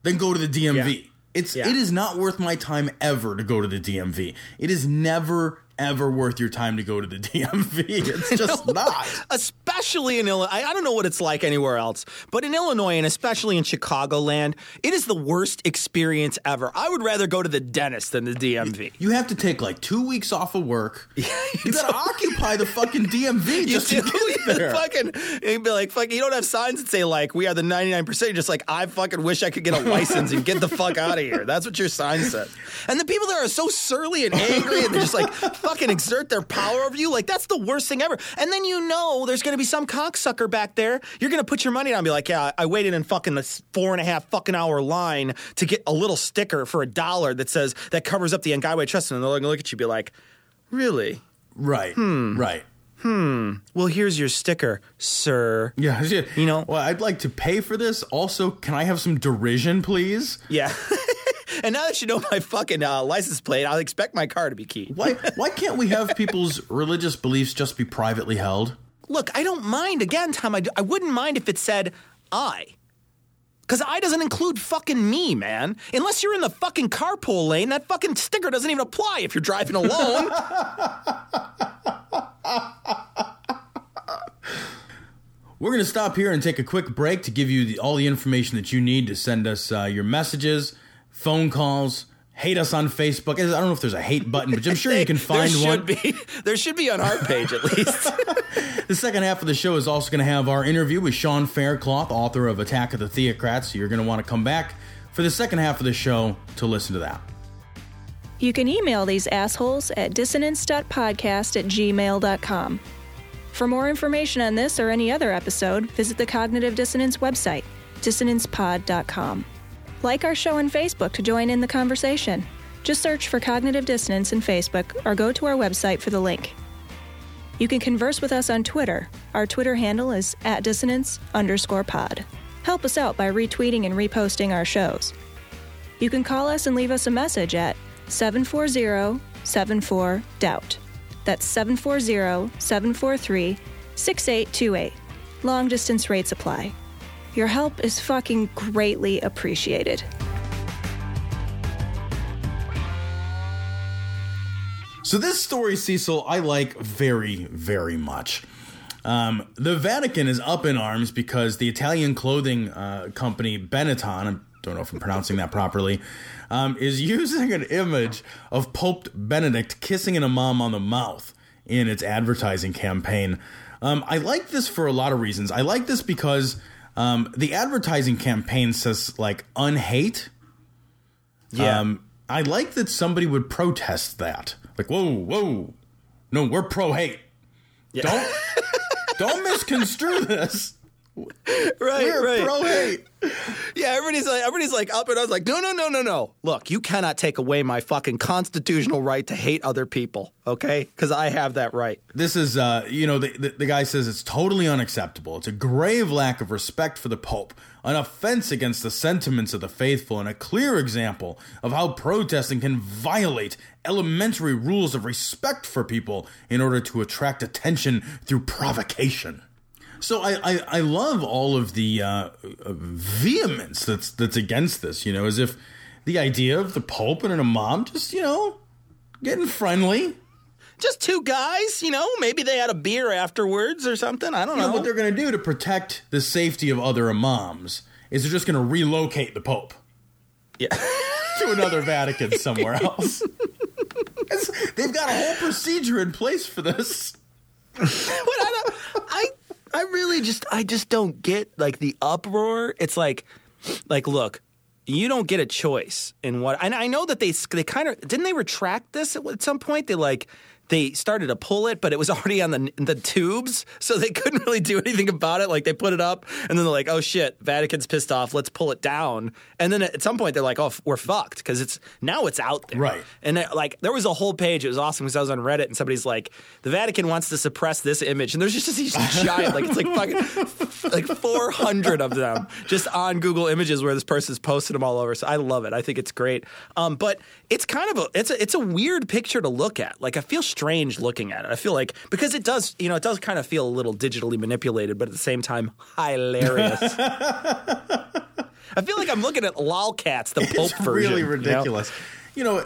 than go to the DMV. It's Yeah. it is not worth my time ever to go to the DMV. It is never ever worth your time to go to the DMV. It's just not. especially in Illinois. I, don't know what it's like anywhere else, but in Illinois and especially in Chicagoland, it is the worst experience ever. I would rather go to the dentist than the DMV. You have to take like two weeks off of work. you gotta occupy the fucking DMV just to You get there. fucking, you'd be like, fuck, you don't have signs that say like, we are the 99%. You're just like, I fucking wish I could get a license and get the fuck out of here. That's what your sign said. And the people there are so surly and angry and they're just like fucking exert their power over you. Like, that's the worst thing ever. And then you know there's to be some cocksucker back there. You're to put your money down and be like, yeah, I waited in fucking this four and a half fucking hour line to get a little sticker for a dollar that says, that covers up the In God We Trust. And they're to look at you and be like, really? Right. Hmm. Right. Hmm. Well, here's your sticker, sir. Yeah, yeah. You know- Well, I'd like to pay for this. Also, can I have some derision, please? Yeah. and now that you know my fucking uh, license plate, I'll expect my car to be keyed. Why why can't we have people's religious beliefs just be privately held? Look, I don't mind. Again, Tom, I, I wouldn't mind if it said I. Because I doesn't include fucking me, man. Unless you're in the fucking carpool lane, that fucking sticker doesn't even apply if you're driving alone. We're going to stop here and take a quick break to give you the, all the information that you need to send us uh, your messages, phone calls, hate us on Facebook. I don't know if there's a hate button, but I'm sure you can find there one. should be. There should be on our page at least. The second half of the show is also going to have our interview with Sean Faircloth, author of Attack of the Theocrats. You're going to want to come back for the second half of the show to listen to that. You can email these assholes at dissonance.podcast at gmail.com. For more information on this or any other episode, visit the Cognitive Dissonance website, dissonancepod.com. Like our show on Facebook to join in the conversation. Just search for Cognitive Dissonance in Facebook or go to our website for the link. You can converse with us on Twitter. Our Twitter handle is at dissonance underscore pod. Help us out by retweeting and reposting our shows. You can call us and leave us a message at 740 74 Doubt. That's 740 743 6828. Long distance rates apply. Your help is fucking greatly appreciated. So this story, Cecil, I like very, very much. Um, the Vatican is up in arms because the Italian clothing uh, company Benetton, I don't know if I'm pronouncing that properly, um, is using an image of Pope Benedict kissing an imam on the mouth in its advertising campaign. Um, I like this for a lot of reasons. I like this because um, the advertising campaign says like unhate. Yeah. Um, I like that somebody would protest that. Like, whoa, whoa, no, we're pro hate. Don't don't misconstrue this. right, We're right. pro hate. Yeah, everybody's like, everybody's like up and I was like, no, no, no, no, no. Look, you cannot take away my fucking constitutional right to hate other people, okay? Because I have that right. This is, uh, you know, the, the, the guy says it's totally unacceptable. It's a grave lack of respect for the Pope, an offense against the sentiments of the faithful, and a clear example of how protesting can violate elementary rules of respect for people in order to attract attention through provocation. So I, I, I love all of the uh, vehemence that's that's against this. You know, as if the idea of the Pope and an imam just you know getting friendly. Just two guys, you know, maybe they had a beer afterwards or something. I don't You know know. what they're going to do to protect the safety of other imams is they're just going to relocate the Pope yeah. to another Vatican somewhere else. They've got a whole procedure in place for this. but I, don't, I, I really just, I just don't get like the uproar. It's like, like, look, you don't get a choice in what, and I know that they, they kind of didn't they retract this at, some point? They like they started to pull it, but it was already on the the tubes, so they couldn't really do anything about it. Like they put it up, and then they're like, "Oh shit, Vatican's pissed off. Let's pull it down." And then at some point, they're like, "Oh, f- we're fucked," because it's now it's out there, Right. And it- like there was a whole page. It was awesome because I was on Reddit, and somebody's like, "The Vatican wants to suppress this image," and there's just these giant, like it's like fucking like 400 of them just on Google Images where this person's posted them all over. So I love it. I think it's great. Um, but it's kind of a it's a it's a weird picture to look at. Like I feel strange looking at it. I feel like because it does you know it does kind of feel a little digitally manipulated, but at the same time hilarious. I feel like I'm looking at lolcats, the Pope it's version. really you know? ridiculous. You know,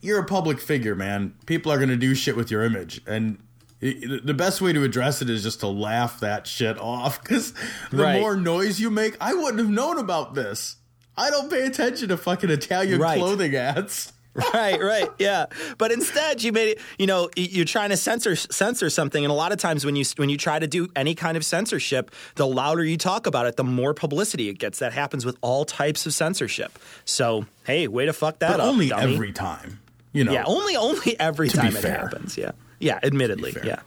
you're a public figure, man. People are going to do shit with your image, and the best way to address it is just to laugh that shit off. Because the Right. more noise you make, I wouldn't have known about this. I don't pay attention to fucking Italian Right. clothing ads. Right, right, yeah. But instead, you made it. You know, you're trying to censor censor something, and a lot of times when you when you try to do any kind of censorship, the louder you talk about it, the more publicity it gets. That happens with all types of censorship. So, hey, way to fuck that But up. only dummy. every time. You know. Yeah, only only every time it fair. happens. Yeah, yeah. Admittedly, yeah.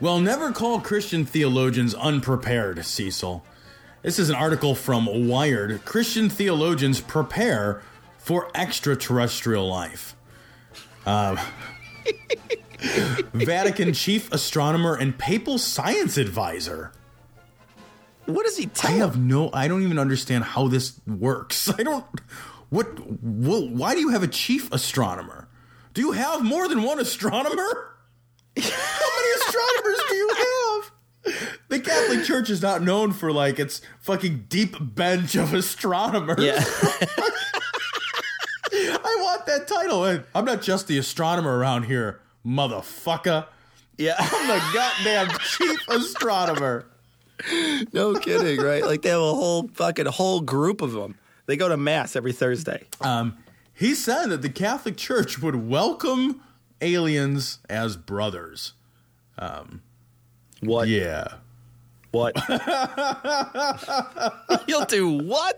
Well, never call Christian theologians unprepared, Cecil. This is an article from Wired. Christian theologians prepare for extraterrestrial life. Uh, Vatican chief astronomer and papal science advisor. What does he tell I have no. I don't even understand how this works. I don't. What? Well, why do you have a chief astronomer? Do you have more than one astronomer? How many astronomers do you have? The Catholic Church is not known for like its fucking deep bench of astronomers. Yeah. I want that title. I'm not just the astronomer around here, motherfucker. Yeah. I'm the goddamn chief astronomer. no kidding, right? Like they have a whole fucking whole group of them. They go to mass every Thursday. Um, he said that the Catholic Church would welcome aliens as brothers. Um, what? Yeah. What? You'll do what?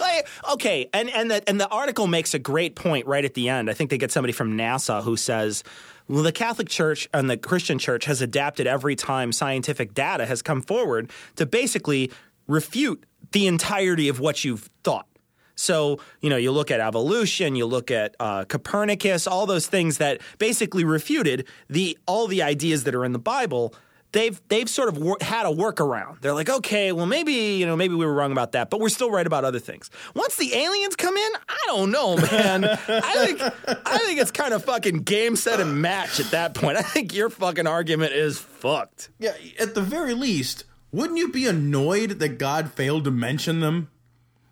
Like, okay, and and the and the article makes a great point right at the end. I think they get somebody from NASA who says, "Well, the Catholic Church and the Christian Church has adapted every time scientific data has come forward to basically refute the entirety of what you've thought." So, you know, you look at evolution, you look at uh, Copernicus, all those things that basically refuted the all the ideas that are in the Bible. They've they've sort of wor- had a workaround. They're like, okay, well, maybe you know, maybe we were wrong about that, but we're still right about other things. Once the aliens come in, I don't know, man. I think I think it's kind of fucking game, set, and match at that point. I think your fucking argument is fucked. Yeah, at the very least, wouldn't you be annoyed that God failed to mention them?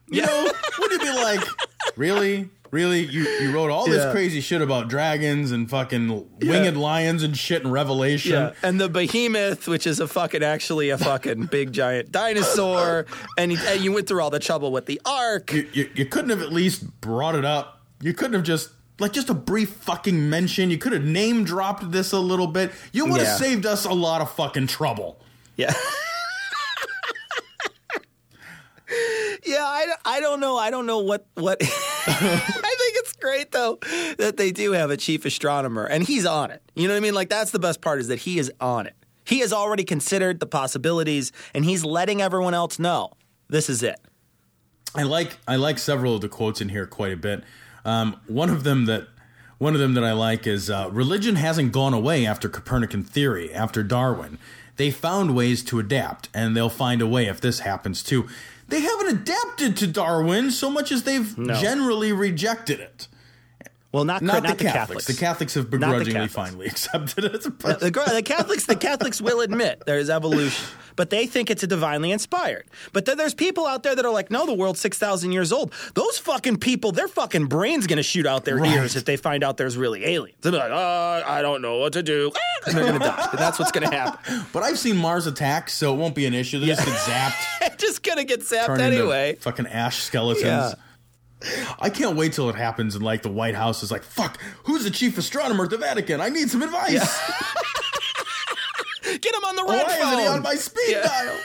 You know, wouldn't you be like, really? Really? You you wrote all this Yeah. crazy shit about dragons and fucking winged lions and shit in Revelation. Yeah, and the behemoth, which is a fucking actually a fucking big giant dinosaur, and, and you went through all the trouble with the ark. You, you, you couldn't have at least brought it up. You couldn't have just like just a brief fucking mention. You could have name dropped this a little bit. You would have Yeah. saved us a lot of fucking trouble. Yeah. yeah, I, I don't know. I don't know what what. I think it's great though that they do have a chief astronomer and he's on it. You know what I mean? Like that's the best part is that he is on it. He has already considered the possibilities and he's letting everyone else know this is it. I like I like several of the quotes in here quite a bit. Um, one of them that one of them that I like is uh, religion hasn't gone away after Copernican theory, after Darwin. They found ways to adapt, and they'll find a way if this happens too. They haven't adapted to Darwin so much as they've No. generally rejected it. Well, not Not, not the, Catholics. The Catholics have begrudgingly Catholics. finally accepted it. The, the, the Catholics, the Catholics will admit there is evolution, but they think it's a divinely inspired. But then there's people out there that are like, no, the world's six thousand years old. Those fucking people, their fucking brains gonna shoot out their Right. ears if they find out there's really aliens. They'll be like, oh, I don't know what to do, and they're gonna die. And that's what's gonna happen. but I've seen Mars attack, so it won't be an issue. They just get zapped. Just gonna get zapped anyway. fucking ash skeletons. Yeah. I can't wait till it happens and like the White House is like, fuck, who's the chief astronomer at the Vatican? I need some advice. Get him on the red Why phone. Why is he on my speed yeah. dial?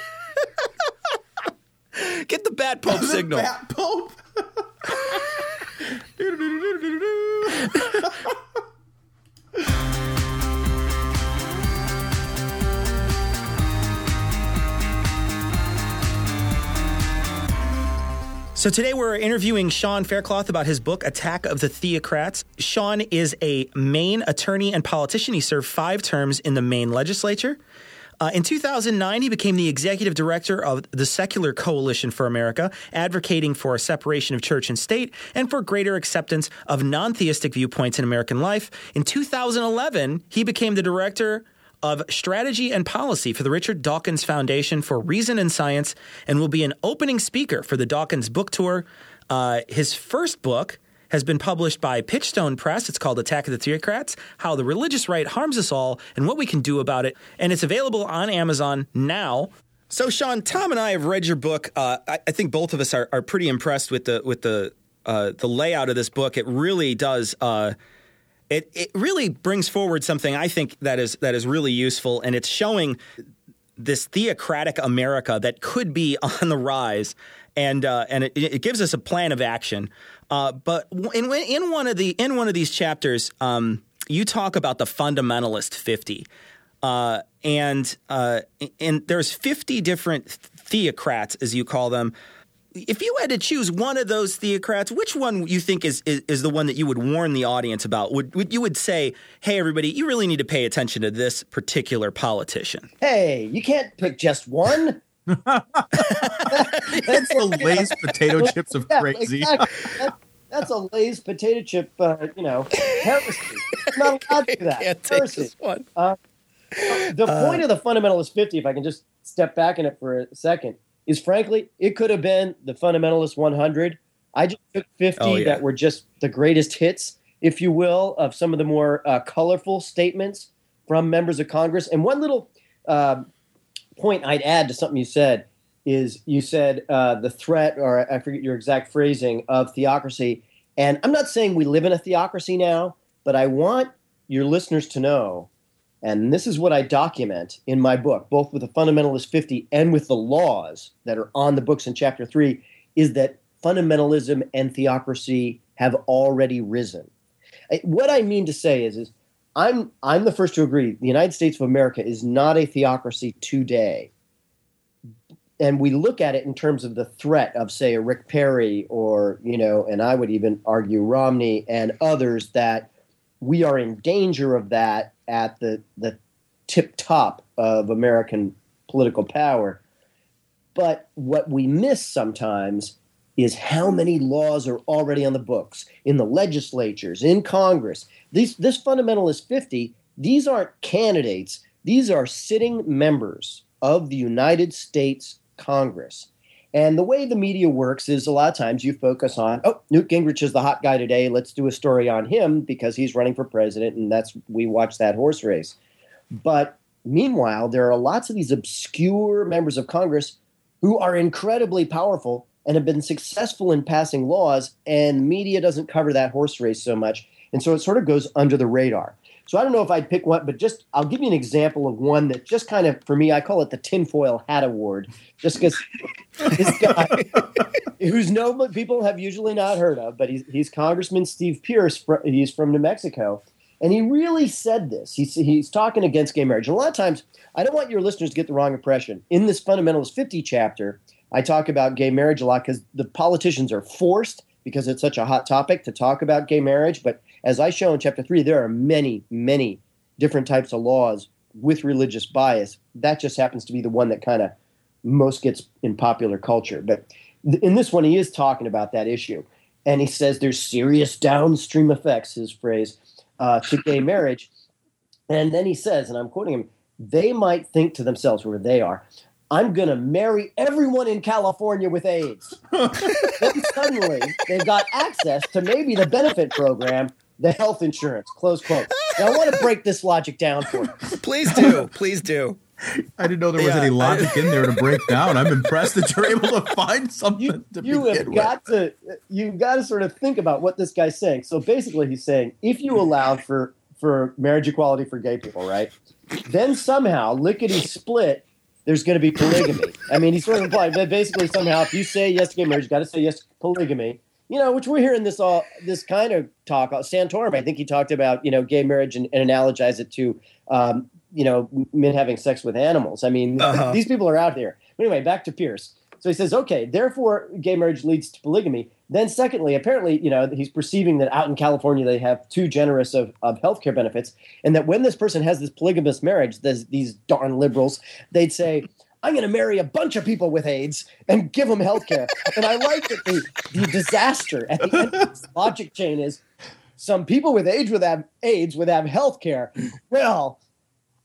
Get the Bat Pope the signal. Bat Pope. So today we're interviewing Sean Faircloth about his book, Attack of the Theocrats. Sean is a Maine attorney and politician. He served five terms in the Maine legislature. Uh, in 2009, he became the executive director of the Secular Coalition for America, advocating for a separation of church and state and for greater acceptance of non theistic viewpoints in American life. In 2011, he became the director of strategy and policy for the Richard Dawkins Foundation for Reason and Science and will be an opening speaker for the Dawkins book tour. Uh, his first book has been published by Pitchstone Press. It's called Attack of the Theocrats How the Religious Right Harms Us All and What We Can Do About It. And it's available on Amazon now. So, Sean, Tom and I have read your book. Uh, I, I, think both of us are, are, pretty impressed with the with the uh, the layout of this book. It really does. Uh, it it really brings forward something I think that is that is really useful, and it's showing this theocratic America that could be on the rise, and uh, and it, it, gives us a plan of action. Uh, but in in one of the in one of these chapters, um, you talk about the fundamentalist fifty, uh, and uh, and there's fifty different theocrats, as you call them, if you had to choose one of those theocrats, which one you think is, is, is the one that you would warn the audience about? Would, would you would say, "Hey, everybody, you really need to pay attention to this particular politician"? Hey, you can't pick just one. That's the Lay's potato chips of yeah, crazy. Exactly. That, that's a Lay's potato chip, uh, you know, heresy. Not allowed to do that. Can't take this one. Uh, the Uh, point of the fundamentalist 50, if I can just step back in it for a second, is frankly, it could have been the fundamentalist 100. I just took 50 Oh, yeah. that were just the greatest hits, if you will, of some of the more uh, colorful statements from members of Congress. And one little uh, point I'd add to something you said is you said uh, the threat, or I forget your exact phrasing, of theocracy. And I'm not saying we live in a theocracy now, but I want your listeners to know, and this is what I document in my book, both with the Fundamentalist 50 and with the laws that are on the books in Chapter 3, is that fundamentalism and theocracy have already risen. What I mean to say is, is I'm I'm the first to agree. The United States of America is not a theocracy today, and we look at it in terms of the threat of, say, a Rick Perry or you know, and I would even argue Romney and others that we are in danger of that at the the tip top of American political power. But what we miss sometimes is how many laws are already on the books in the legislatures, in Congress. These, this fundamentalist 50, these aren't candidates, these are sitting members of the United States Congress. And the way the media works is a lot of times you focus on, oh, Newt Gingrich is the hot guy today. Let's do a story on him because he's running for president, and that's we watch that horse race. But meanwhile, there are lots of these obscure members of Congress who are incredibly powerful and have been successful in passing laws, and media doesn't cover that horse race so much. And so it sort of goes under the radar. So I don't know if I'd pick one, but just I'll give you an example of one that just kind of, for me, I call it the tinfoil hat award, just because this guy, who's no people have usually not heard of, but he's, he's Congressman Steve Pearce. He's from New Mexico. And he really said this. He's, he's talking against gay marriage. And a lot of times, I don't want your listeners to get the wrong impression. In this Fundamentalist 50 chapter, I talk about gay marriage a lot because the politicians are forced, because it's such a hot topic, to talk about gay marriage. But as I show in chapter three, there are many, many different types of laws with religious bias. That just happens to be the one that kind of most gets in popular culture. But th- in this one, he is talking about that issue. And he says there's serious downstream effects, his phrase, uh, to gay marriage. And then he says, and I'm quoting him, they might think to themselves, where they are, I'm going to marry everyone in California with AIDS. then suddenly they've got access to maybe the benefit program, the health insurance, close quote. Now, I want to break this logic down for you. Please do. Please do. I didn't know there was Yeah, any I- logic in there to break down. I'm impressed that you're able to find something to you begin have with. got to you've got to sort of think about what this guy's saying. So basically, he's saying if you allowed for for marriage equality for gay people, right? Then somehow, lickety split, there's going to be polygamy. I mean, he's sort of implied that basically somehow, if you say yes to gay marriage, you got to say yes to polygamy. You know, which we're hearing this all this kind of talk. Santorum, I think he talked about you know gay marriage and, and analogized it to um, you know men having sex with animals. I mean, Uh-huh. these people are out there. But anyway, back to Pearce. So he says, okay, therefore, gay marriage leads to polygamy. Then, secondly, apparently, you know, he's perceiving that out in California they have too generous of, of healthcare benefits, and that when this person has this polygamous marriage, these, these darn liberals, they'd say, I'm going to marry a bunch of people with AIDS and give them health care. and I like that the, the disaster at the end of this logic chain is some people with AIDS would have AIDS would have health care. Well,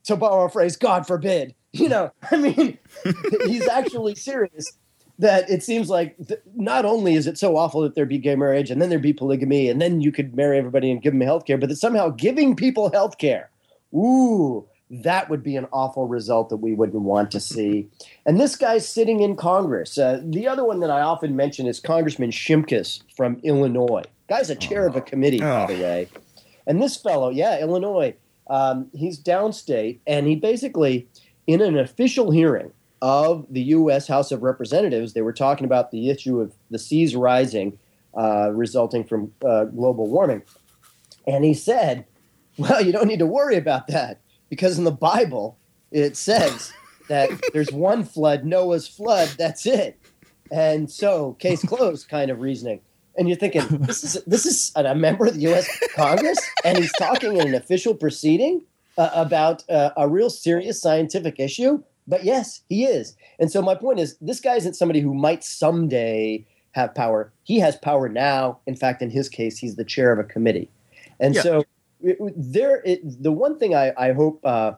to borrow a phrase, God forbid. You know, I mean, he's actually serious that it seems like th- not only is it so awful that there be gay marriage and then there be polygamy and then you could marry everybody and give them health care, but that somehow giving people health care, ooh, that would be an awful result that we wouldn't want to see. And this guy's sitting in Congress. Uh, the other one that I often mention is Congressman Shimkus from Illinois. Guy's a chair of a committee, by the way. And this fellow, yeah, Illinois, um, he's downstate, and he basically, in an official hearing of the U.S. House of Representatives, they were talking about the issue of the seas rising, uh, resulting from uh, global warming. And he said, Well, you don't need to worry about that because in the Bible, it says that there's one flood, Noah's flood, that's it. And so, case closed kind of reasoning. And you're thinking, this is this is a member of the U.S. Congress, and he's talking in an official proceeding uh, about uh, a real serious scientific issue. But yes, he is. And so my point is, this guy isn't somebody who might someday have power. He has power now. In fact, in his case, he's the chair of a committee. And Yeah. so it, there, it, the one thing I, I hope uh,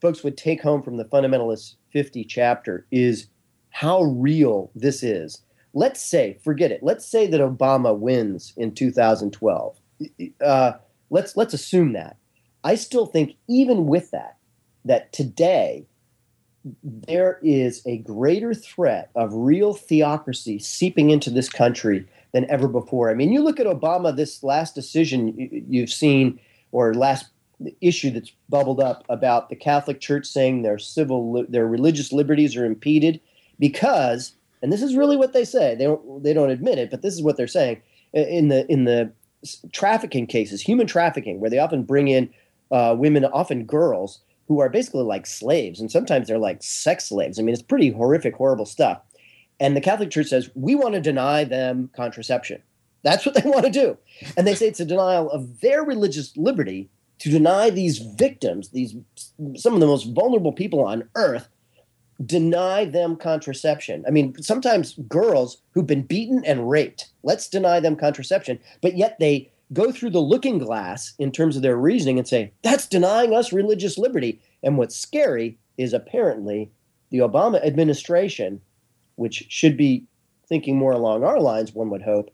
folks would take home from the Fundamentalist 50 chapter is how real this is. Let's say, forget it. Let's say that Obama wins in 2012. Uh, let's let's assume that. I still think, even with that, that today there is a greater threat of real theocracy seeping into this country than ever before. I mean, you look at Obama, this last decision you've seen, or last issue that's bubbled up about the Catholic Church saying their civil, their religious liberties are impeded because, and this is really what they say. They don't, they don't admit it, but this is what they're saying in the in the trafficking cases, human trafficking, where they often bring in uh, women, often girls, who are basically like slaves, and sometimes they're like sex slaves. I mean, it's pretty horrific, horrible stuff. And the Catholic Church says we want to deny them contraception. That's what they want to do, and they say it's a denial of their religious liberty to deny these victims, these some of the most vulnerable people on earth, deny them contraception. I mean, sometimes girls who've been beaten and raped, let's deny them contraception, but yet they go through the looking glass in terms of their reasoning and say, that's denying us religious liberty. And what's scary is apparently the Obama administration, which should be thinking more along our lines, one would hope,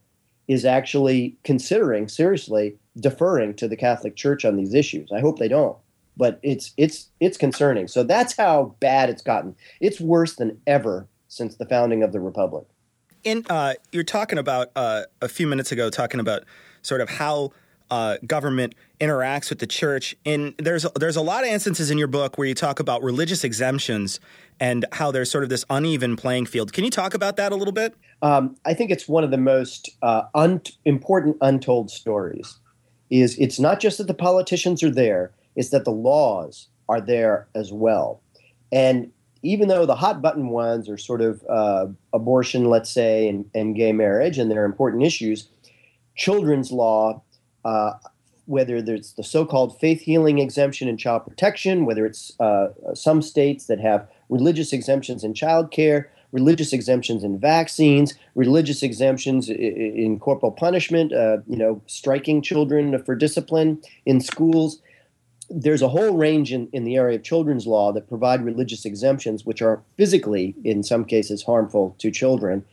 is actually considering seriously deferring to the Catholic Church on these issues. I hope they don't. But it's it's it's concerning. So that's how bad it's gotten. It's worse than ever since the founding of the republic. In uh, you're talking about uh, a few minutes ago, talking about sort of how uh, government interacts with the church. And there's there's a lot of instances in your book where you talk about religious exemptions and how there's sort of this uneven playing field. Can you talk about that a little bit? um, I think it's one of the most uh, un- important untold stories. Is it's not just that the politicians are there; it's that the laws are there as well. And even though the hot button ones are sort of uh, abortion, let's say, and, and gay marriage, and they're important issues, children's law, uh, whether there's the so-called faith healing exemption in child protection, whether it's uh, some states that have religious exemptions in child care, religious exemptions in vaccines, religious exemptions in corporal punishment, uh, you know, striking children for discipline in schools. There's a whole range in, in the area of children's law that provide religious exemptions, which are physically, in some cases, harmful to children,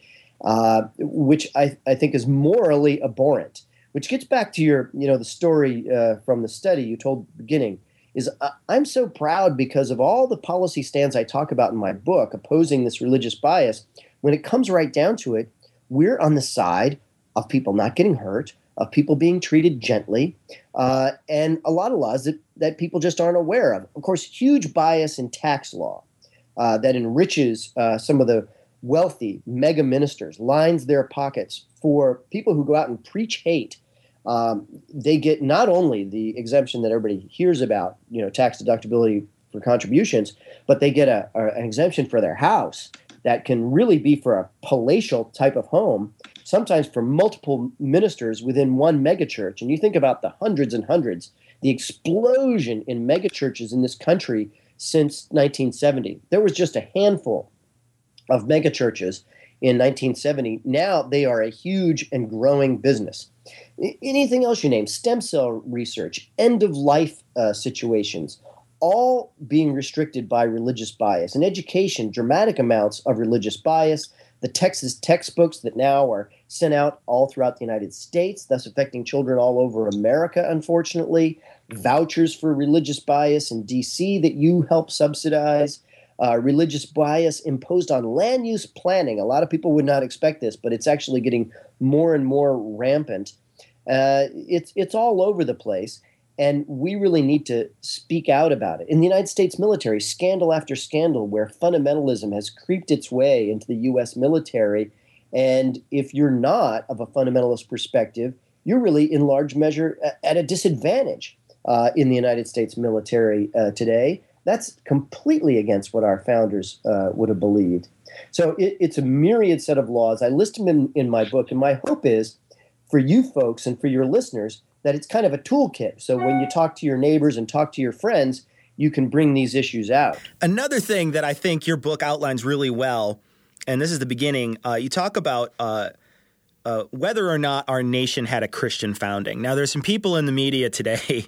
uh, which I, I think is morally abhorrent. Which gets back to your, you know, the story uh, from the study you told the beginning is I- I'm so proud because of all the policy stands I talk about in my book opposing this religious bias. When it comes right down to it, we're on the side of people not getting hurt, of people being treated gently, uh, and a lot of laws that, that people just aren't aware of. Of course, huge bias in tax law uh, that enriches uh, some of the wealthy mega ministers, lines their pockets for people who go out and preach hate um, they get not only the exemption that everybody hears about, you know, tax deductibility for contributions, but they get a, a- an exemption for their house. that can really be for a palatial type of home, sometimes for multiple ministers within one megachurch. And you think about the hundreds and hundreds, the explosion in megachurches in this country since 1970. There was just a handful of megachurches in 1970. Now they are a huge and growing business. Anything else you name, stem cell research, end of life uh, situations, all being restricted by religious bias. And education, dramatic amounts of religious bias. The Texas textbooks that now are sent out all throughout the United States, thus affecting children all over America, unfortunately. Vouchers for religious bias in DC that you help subsidize uh, religious bias imposed on land use planning. A lot of people would not expect this, but it's actually getting more and more rampant. Uh, it's it's all over the place, and we really need to speak out about it. In the United States military, scandal after scandal, where fundamentalism has creeped its way into the U.S. military, and if you're not of a fundamentalist perspective, you're really in large measure at a disadvantage uh, in the United States military uh, today. That's completely against what our founders uh, would have believed. So it, it's a myriad set of laws. I list them in, in my book, and my hope is for you folks and for your listeners that it's kind of a toolkit. So when you talk to your neighbors and talk to your friends, you can bring these issues out. Another thing that I think your book outlines really well, and this is the beginning, uh, you talk about uh, uh, whether or not our nation had a Christian founding. Now, there's some people in the media today.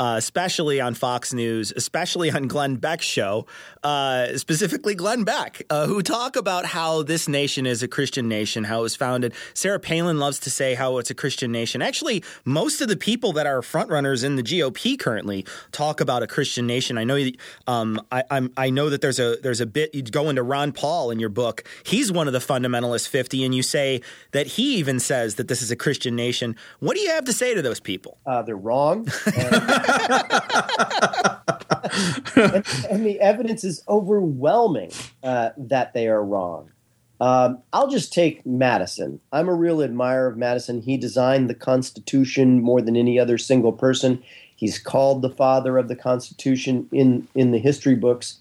Uh, especially on Fox News, especially on Glenn Beck's show, uh, specifically Glenn Beck, uh, who talk about how this nation is a Christian nation, how it was founded. Sarah Palin loves to say how it's a Christian nation. Actually, most of the people that are frontrunners in the GOP currently talk about a Christian nation. I know, um, I, I'm, I know that there's a there's a bit you go into Ron Paul in your book. He's one of the fundamentalist fifty, and you say that he even says that this is a Christian nation. What do you have to say to those people? Uh, they're wrong. and, and the evidence is overwhelming uh, that they are wrong. Um, I'll just take Madison. I'm a real admirer of Madison. He designed the Constitution more than any other single person. He's called the father of the Constitution in, in the history books.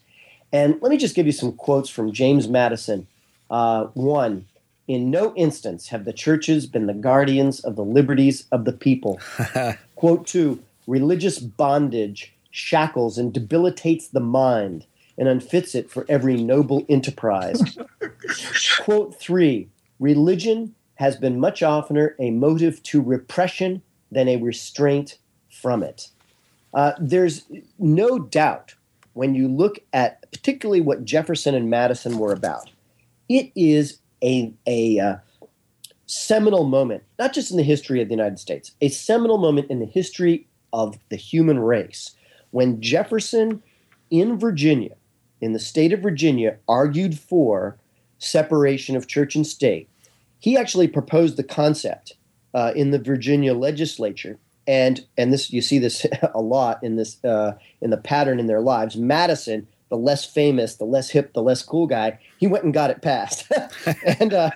And let me just give you some quotes from James Madison. Uh, one, in no instance have the churches been the guardians of the liberties of the people. Quote two, religious bondage shackles and debilitates the mind and unfits it for every noble enterprise. Quote three, religion has been much oftener a motive to repression than a restraint from it. Uh, there's no doubt when you look at particularly what Jefferson and Madison were about, it is a, a uh, seminal moment, not just in the history of the United States, a seminal moment in the history of the human race. When Jefferson in Virginia, in the state of Virginia, argued for separation of church and state, he actually proposed the concept uh, in the Virginia legislature. And, and this you see this a lot in this uh, in the pattern in their lives. Madison, the less famous, the less hip, the less cool guy, he went and got it passed. and uh,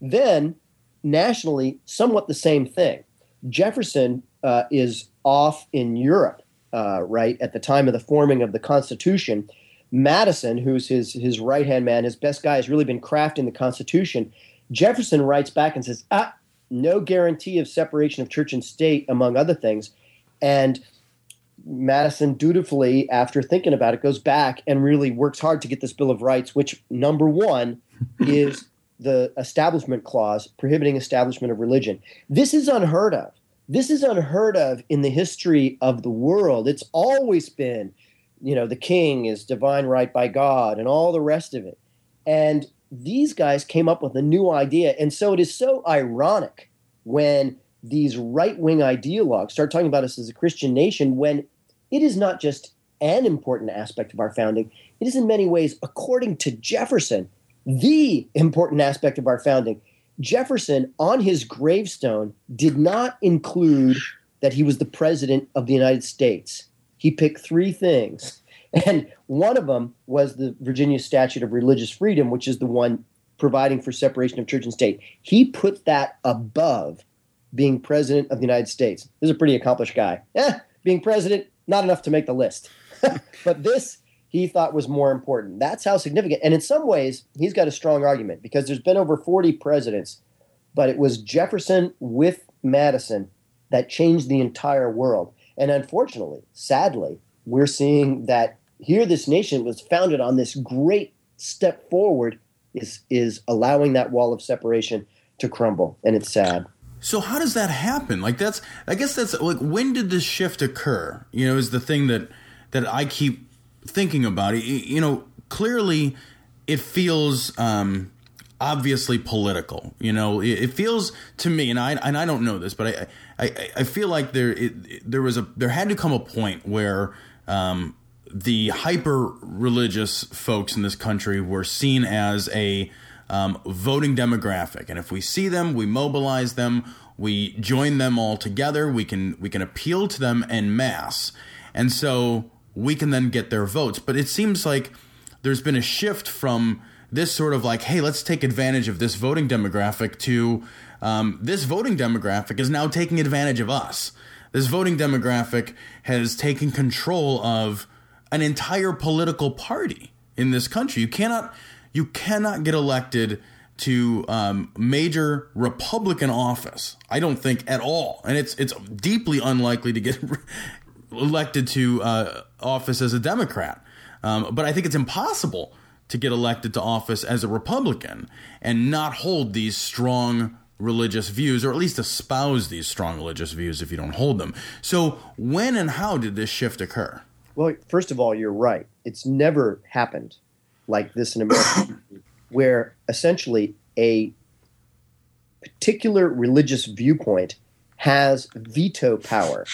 then nationally, somewhat the same thing. Jefferson uh, is off in Europe, uh, right, at the time of the forming of the Constitution. Madison, who's his, his right hand man, his best guy, has really been crafting the Constitution. Jefferson writes back and says, ah, no guarantee of separation of church and state, among other things. And Madison dutifully, after thinking about it, goes back and really works hard to get this Bill of Rights, which number one is the Establishment Clause prohibiting establishment of religion. This is unheard of. This is unheard of in the history of the world. It's always been, you know, the king is divine right by God and all the rest of it. And these guys came up with a new idea. And so it is so ironic when these right wing ideologues start talking about us as a Christian nation when it is not just an important aspect of our founding, it is in many ways, according to Jefferson, the important aspect of our founding. Jefferson, on his gravestone, did not include that he was the president of the United States. He picked three things. And one of them was the Virginia Statute of Religious Freedom, which is the one providing for separation of church and state. He put that above being president of the United States. This is a pretty accomplished guy. Eh, being president, not enough to make the list. but this he thought was more important. That's how significant. And in some ways, he's got a strong argument because there's been over 40 presidents, but it was Jefferson with Madison that changed the entire world. And unfortunately, sadly, we're seeing that here this nation was founded on this great step forward is is allowing that wall of separation to crumble and it's sad. So how does that happen? Like that's I guess that's like when did this shift occur? You know, is the thing that that I keep thinking about. It, you know, clearly it feels um, obviously political. You know, it, feels to me, and I and I don't know this, but I I, I feel like there it, there was a there had to come a point where um, the hyper religious folks in this country were seen as a um, voting demographic, and if we see them, we mobilize them, we join them all together. We can we can appeal to them en masse, and so we can then get their votes. But it seems like there's been a shift from this sort of like, hey, let's take advantage of this voting demographic to um, this voting demographic is now taking advantage of us. This voting demographic has taken control of an entire political party in this country. You cannot you cannot get elected to um, major Republican office. I don't think at all, and it's it's deeply unlikely to get elected to uh, office as a Democrat. Um, but I think it's impossible to get elected to office as a Republican and not hold these strong religious views, or at least espouse these strong religious views if you don't hold them. So, when and how did this shift occur? Well, first of all, you're right. It's never happened like this in America, where essentially a particular religious viewpoint has veto power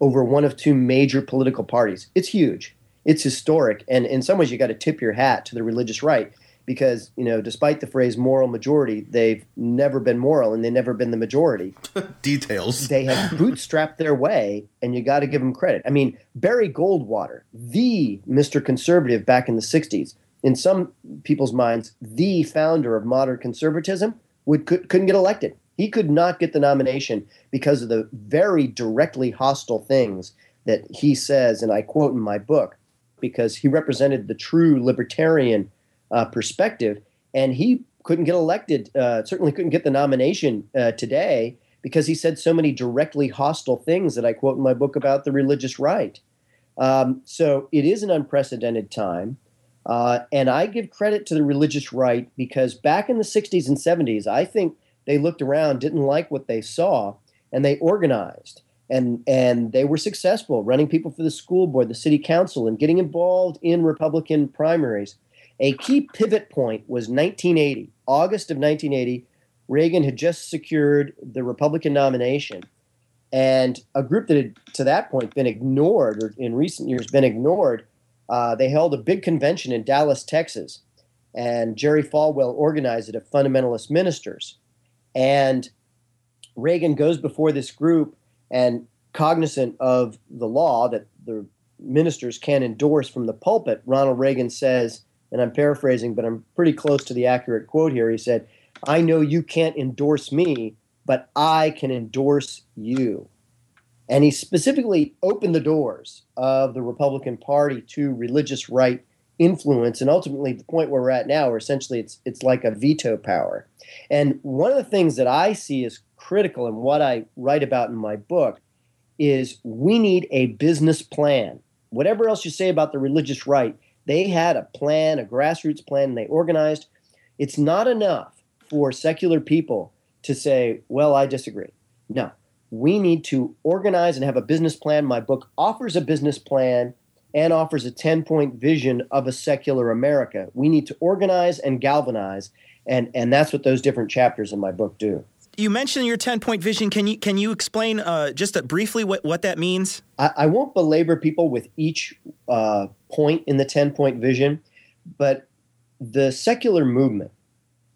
over one of two major political parties. It's huge. It's historic, and in some ways, you got to tip your hat to the religious right because you know, despite the phrase "moral majority," they've never been moral and they've never been the majority. Details. They have bootstrapped their way, and you got to give them credit. I mean, Barry Goldwater, the Mr. Conservative back in the '60s, in some people's minds, the founder of modern conservatism, would could, couldn't get elected. He could not get the nomination because of the very directly hostile things that he says, and I quote in my book, because he represented the true libertarian uh, perspective, and he couldn't get elected, uh, certainly couldn't get the nomination uh, today because he said so many directly hostile things that I quote in my book about the religious right. Um, so it is an unprecedented time. Uh, and I give credit to the religious right because back in the 60s and 70s, I think they looked around, didn't like what they saw, and they organized. And, and they were successful running people for the school board, the city council, and getting involved in Republican primaries. A key pivot point was 1980, August of 1980. Reagan had just secured the Republican nomination. And a group that had, to that point, been ignored, or in recent years been ignored, uh, they held a big convention in Dallas, Texas. And Jerry Falwell organized it of fundamentalist ministers. And Reagan goes before this group and cognizant of the law that the ministers can endorse from the pulpit, Ronald Reagan says, and I'm paraphrasing, but I'm pretty close to the accurate quote here. He said, I know you can't endorse me, but I can endorse you. And he specifically opened the doors of the Republican Party to religious right influence and ultimately the point where we're at now where essentially it's it's like a veto power. And one of the things that i see as critical and what i write about in my book is we need a business plan. Whatever else you say about the religious right they had a plan a grassroots plan and they organized. It's not enough for secular people to say well i disagree. No. We need to organize and have a business plan. My book offers a business plan and offers a 10 point vision of a secular America. We need to organize and galvanize, and, and that's what those different chapters in my book do. You mentioned your 10 point vision. Can you, can you explain uh, just briefly what, what that means? I, I won't belabor people with each uh, point in the 10 point vision, but the secular movement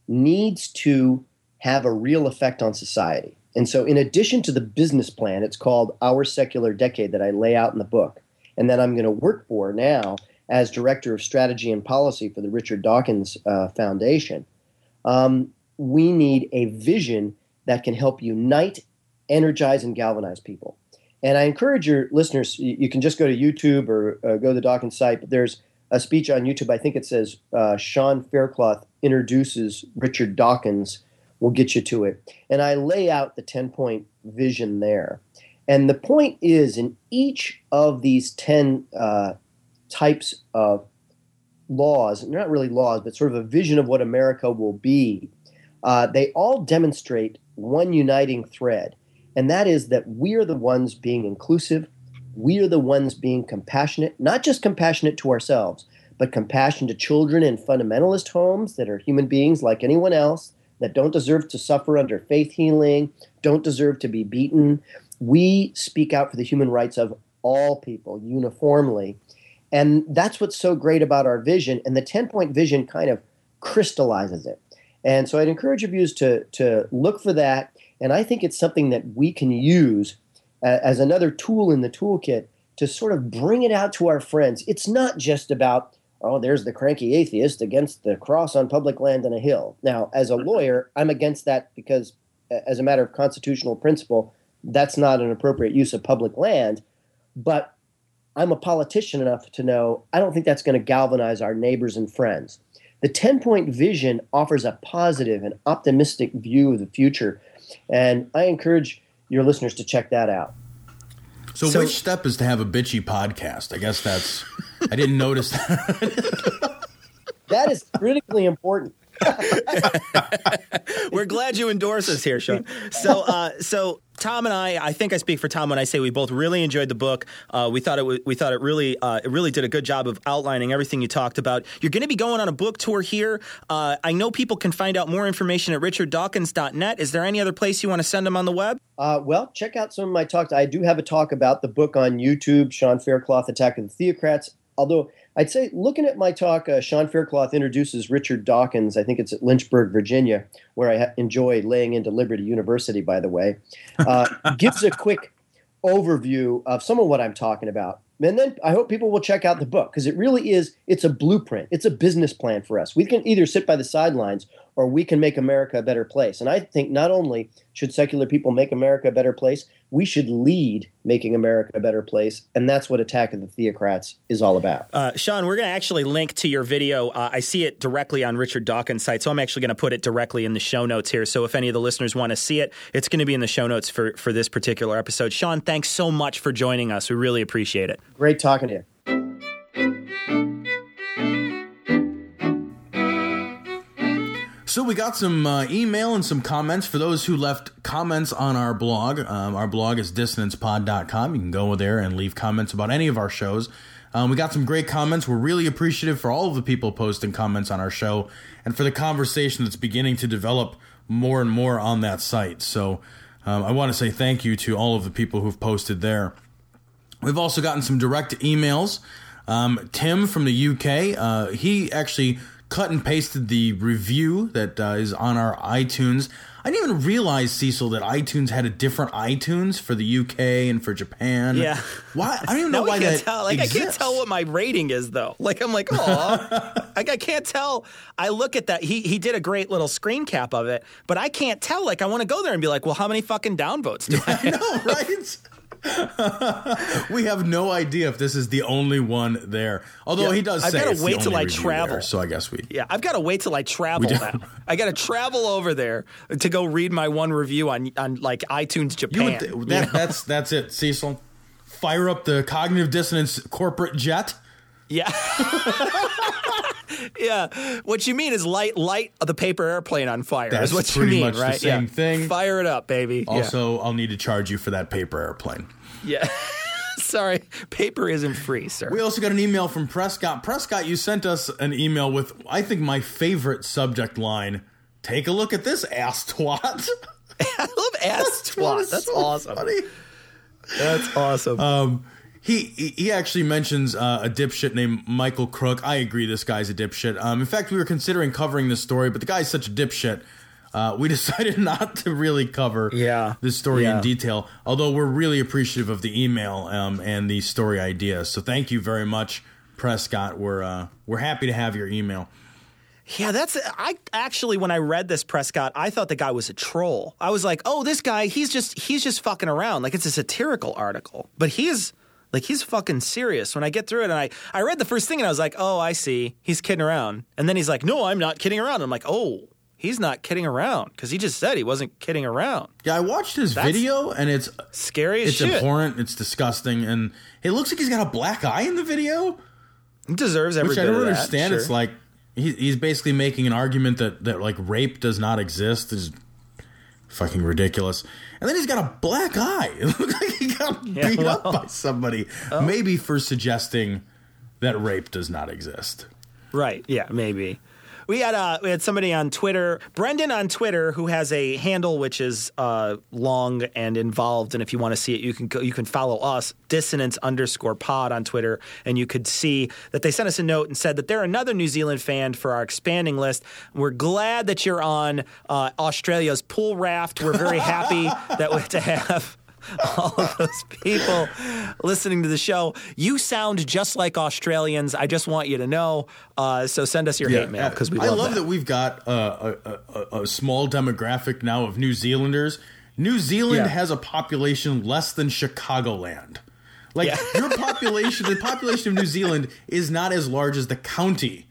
needs to have a real effect on society. And so, in addition to the business plan, it's called Our Secular Decade that I lay out in the book and that I'm going to work for now as director of strategy and policy for the Richard Dawkins uh, Foundation. Um, we need a vision that can help unite, energize, and galvanize people. And I encourage your listeners, you can just go to YouTube or uh, go to the Dawkins site, but there's a speech on YouTube. I think it says uh, Sean Faircloth introduces Richard Dawkins. We'll get you to it. And I lay out the 10 point vision there. And the point is, in each of these 10 uh, types of laws, not really laws, but sort of a vision of what America will be, uh, they all demonstrate one uniting thread. And that is that we are the ones being inclusive, we are the ones being compassionate, not just compassionate to ourselves, but compassion to children in fundamentalist homes that are human beings like anyone else, that don't deserve to suffer under faith healing, don't deserve to be beaten. We speak out for the human rights of all people uniformly. And that's what's so great about our vision. And the 10 point vision kind of crystallizes it. And so I'd encourage your viewers to, to look for that. And I think it's something that we can use as another tool in the toolkit to sort of bring it out to our friends. It's not just about, oh, there's the cranky atheist against the cross on public land and a hill. Now, as a lawyer, I'm against that because, as a matter of constitutional principle, that's not an appropriate use of public land. But I'm a politician enough to know I don't think that's going to galvanize our neighbors and friends. The 10 point vision offers a positive and optimistic view of the future. And I encourage your listeners to check that out. So, So- which step is to have a bitchy podcast? I guess that's. I didn't notice that. That is critically important. We're glad you endorse us here, Sean. So, uh, so Tom and I, I think I speak for Tom when I say we both really enjoyed the book. Uh, we thought it, w- we thought it really, uh, it really did a good job of outlining everything you talked about. You're going to be going on a book tour here. Uh, I know people can find out more information at richarddawkins.net. Is there any other place you want to send them on the web? Uh, well, check out some of my talks. I do have a talk about the book on YouTube, Sean Faircloth, Attack of the Theocrats. Although I'd say looking at my talk, uh, Sean Faircloth introduces Richard Dawkins. I think it's at Lynchburg, Virginia, where I ha- enjoy laying into Liberty University, by the way. Uh, gives a quick overview of some of what I'm talking about. And then I hope people will check out the book because it really is, it's a blueprint. It's a business plan for us. We can either sit by the sidelines or we can make America a better place. And I think not only should secular people make America a better place, we should lead making America a better place. And that's what Attack of the Theocrats is all about. Uh, Sean, we're going to actually link to your video. Uh, I see it directly on Richard Dawkins' site, so I'm actually going to put it directly in the show notes here. So if any of the listeners want to see it, it's going to be in the show notes for, for this particular episode. Sean, thanks so much for joining us. We really appreciate it. Great talking to you. So we got some uh, email and some comments for those who left comments on our blog. Um, our blog is dissonancepod.com. You can go there and leave comments about any of our shows. Um, we got some great comments. We're really appreciative for all of the people posting comments on our show and for the conversation that's beginning to develop more and more on that site. So um, I want to say thank you to all of the people who've posted there. We've also gotten some direct emails. Um, Tim from the UK, uh, he actually cut and pasted the review that uh, is on our iTunes. I didn't even realize, Cecil, that iTunes had a different iTunes for the UK and for Japan. Yeah. Why? I don't even know why can't that tell. Like I can't tell what my rating is though. Like I'm like, oh, like I can't tell. I look at that. He he did a great little screen cap of it, but I can't tell. Like I want to go there and be like, well, how many fucking downvotes do I? I know, right? we have no idea if this is the only one there. Although Yeah, he does I've say gotta wait till I travel. there, so I guess we Yeah, I've got to wait till I travel now. I got to travel over there to go read my one review on on like iTunes Japan. th- you that, know? that's that's it, Cecil. Fire up the cognitive dissonance corporate jet. Yeah. yeah. What you mean is light light the paper airplane on fire. That's what you pretty mean, much the right? same yeah. thing. Fire it up, baby. Yeah. Also, I'll need to charge you for that paper airplane. Yeah. Sorry, paper isn't free, sir. We also got an email from Prescott. Prescott, you sent us an email with I think my favorite subject line. Take a look at this ass twat. I love ass twat. That's so awesome. funny. That's awesome. Um, he he he actually mentions uh, a dipshit named Michael Crook. I agree, this guy's a dipshit. Um, in fact, we were considering covering this story, but the guy's such a dipshit. Uh, we decided not to really cover Yeah. this story Yeah. in detail. Although we're really appreciative of the email um, and the story ideas. So thank you very much, Prescott. We're uh, we're happy to have your email. Yeah, that's I actually when I read this Prescott, I thought the guy was a troll. I was like, "Oh, this guy, he's just he's just fucking around. Like it's a satirical article." But he's Like he's fucking serious. When I get through it, and I I read the first thing, and I was like, oh, I see, he's kidding around. And then he's like, no, I'm not kidding around. I'm like, oh, he's not kidding around because he just said he wasn't kidding around. Yeah, I watched his That's video and it's scary as It's shit. abhorrent. It's disgusting, and it looks like he's got a black eye in the video. He deserves every which I don't of that, understand. It's like he, he's basically making an argument that that like rape does not exist. Is fucking ridiculous. And then he's got a black eye. It looks like he got Yeah, beat up by somebody, Oh. maybe for suggesting that rape does not exist. Right. Yeah, maybe. We had uh, we had somebody on Twitter, Brendan on Twitter, who has a handle which is uh, long and involved. And if you want to see it, you can go, you can follow us dissonance underscore pod on Twitter, and you could see that they sent us a note and said that they're another New Zealand fan for our expanding list. We're glad that you're on uh, Australia's pool raft. We're very happy that we to have all of those people listening to the show. You sound just like Australians. I just want you to know. Uh, so send us your hate mail because we I love, love that. that. we've got uh, a, a, a small demographic now of New Zealanders. New Zealand Yeah. has a population less than Chicagoland. Like Yeah. your population, the population of New Zealand is not as large as the county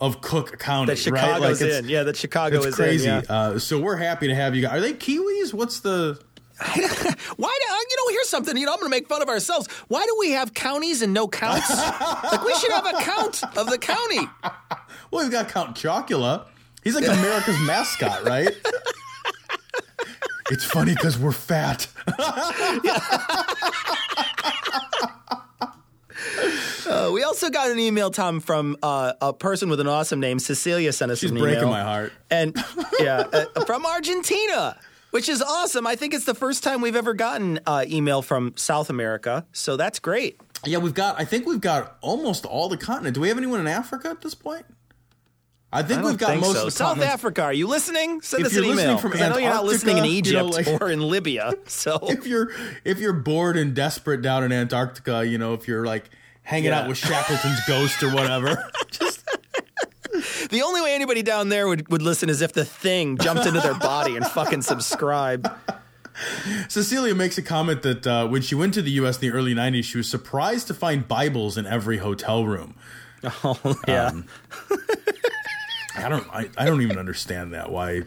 of Cook County. That right? Like, in. Yeah, that Chicago is crazy. in. Yeah. Uh, so we're happy to have you guys. Are they Kiwis? What's the? Why do you know? Here's something. You know, I'm going to make fun of ourselves. Why do we have counties and no counts? like we should have a count of the county. Well, we've got Count Chocula. He's like America's mascot, right? It's funny because we're fat. Uh, we also got an email, Tom, from uh, a person with an awesome name. Cecilia sent us She's an breaking my heart. And yeah, uh, from Argentina, which is awesome. I think it's the first time we've ever gotten uh, email from South America, so that's great. Yeah, we've got. I think we've got almost all the continent. Do we have anyone in Africa at this point? I think I we've got think most so. of the South continents. Africa, are you listening? Send If us you're an email. from I know you're not listening in Antarctica, you know, Egypt like- or in Libya. So if you're if you're bored and desperate down in Antarctica, you know, if you're like hanging Yeah. out with Shackleton's ghost or whatever, the only way anybody down there would, would listen is if the thing jumped into their body and fucking subscribed. Cecilia makes a comment that uh, when she went to the U.S. in the early '90s, she was surprised to find Bibles in every hotel room. Oh yeah. Um, I don't. I, I don't even understand that. Why?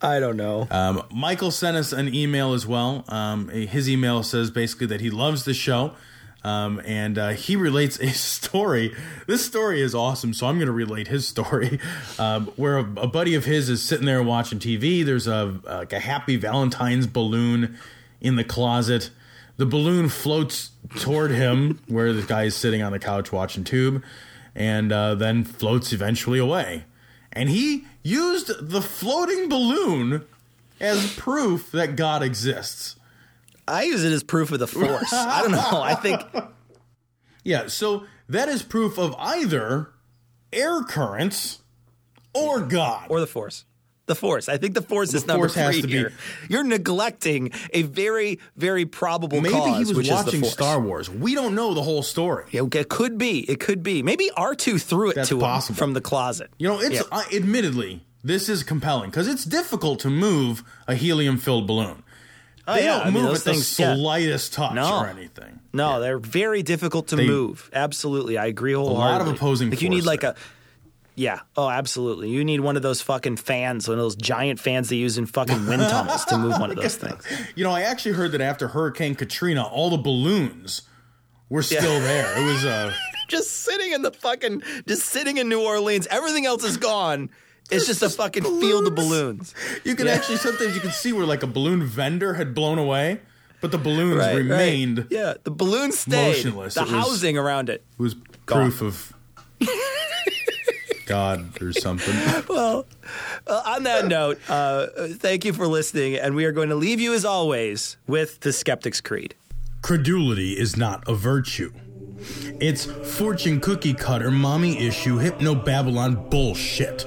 I don't know. Um, Michael sent us an email as well. Um, his email says basically that he loves the show. Um, and uh, he relates a story. This story is awesome, so I'm going to relate his story. Um, where a, a buddy of his is sitting there watching TV. There's a like a happy Valentine's balloon in the closet. The balloon floats toward him, where the guy is sitting on the couch watching Tube, and uh, then floats eventually away. And he used the floating balloon as proof that God exists. I use it as proof of the force. I don't know. I think Yeah, so that is proof of either air currents or God. or the force. The force. I think the force is The number force has three to be- here. You're neglecting a very, very probable Maybe cause, he was watching. Star Wars. We don't know the whole story. Yeah, It could be. It could be. Maybe R2 threw it That's to possible. him from the closet. You know, it's Yeah. uh, admittedly this is compelling because it's difficult to move a helium-filled balloon. Oh, they yeah, don't I mean, move at things- the yeah. slightest touch No. or anything. No, they're very difficult to They- move. Absolutely. I agree a whole lot of opposing Like you need like there. a Yeah. Oh, absolutely. You need one of those fucking fans, one of those giant fans they use in fucking wind tunnels to move one of those things. You know, I actually heard that after Hurricane Katrina, all the balloons were still there. It was uh, Just sitting in the fucking just sitting in New Orleans. Everything else is gone. It's just a fucking field of balloons. you can Yeah. actually sometimes you can see where like a balloon vendor had blown away, but the balloons Right, right. remained. Yeah, the balloon stayed. Motionless. The It was- housing around it. It was proof of God or something. Well, uh, on that note, uh, thank you for listening, and we are going to leave you as always with the Skeptic's Creed. Credulity is not a virtue. It's fortune cookie cutter, mommy issue, hypno Babylon bullshit.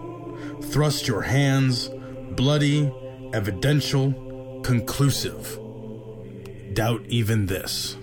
Thrust your hands, bloody, evidential, conclusive. Doubt even this.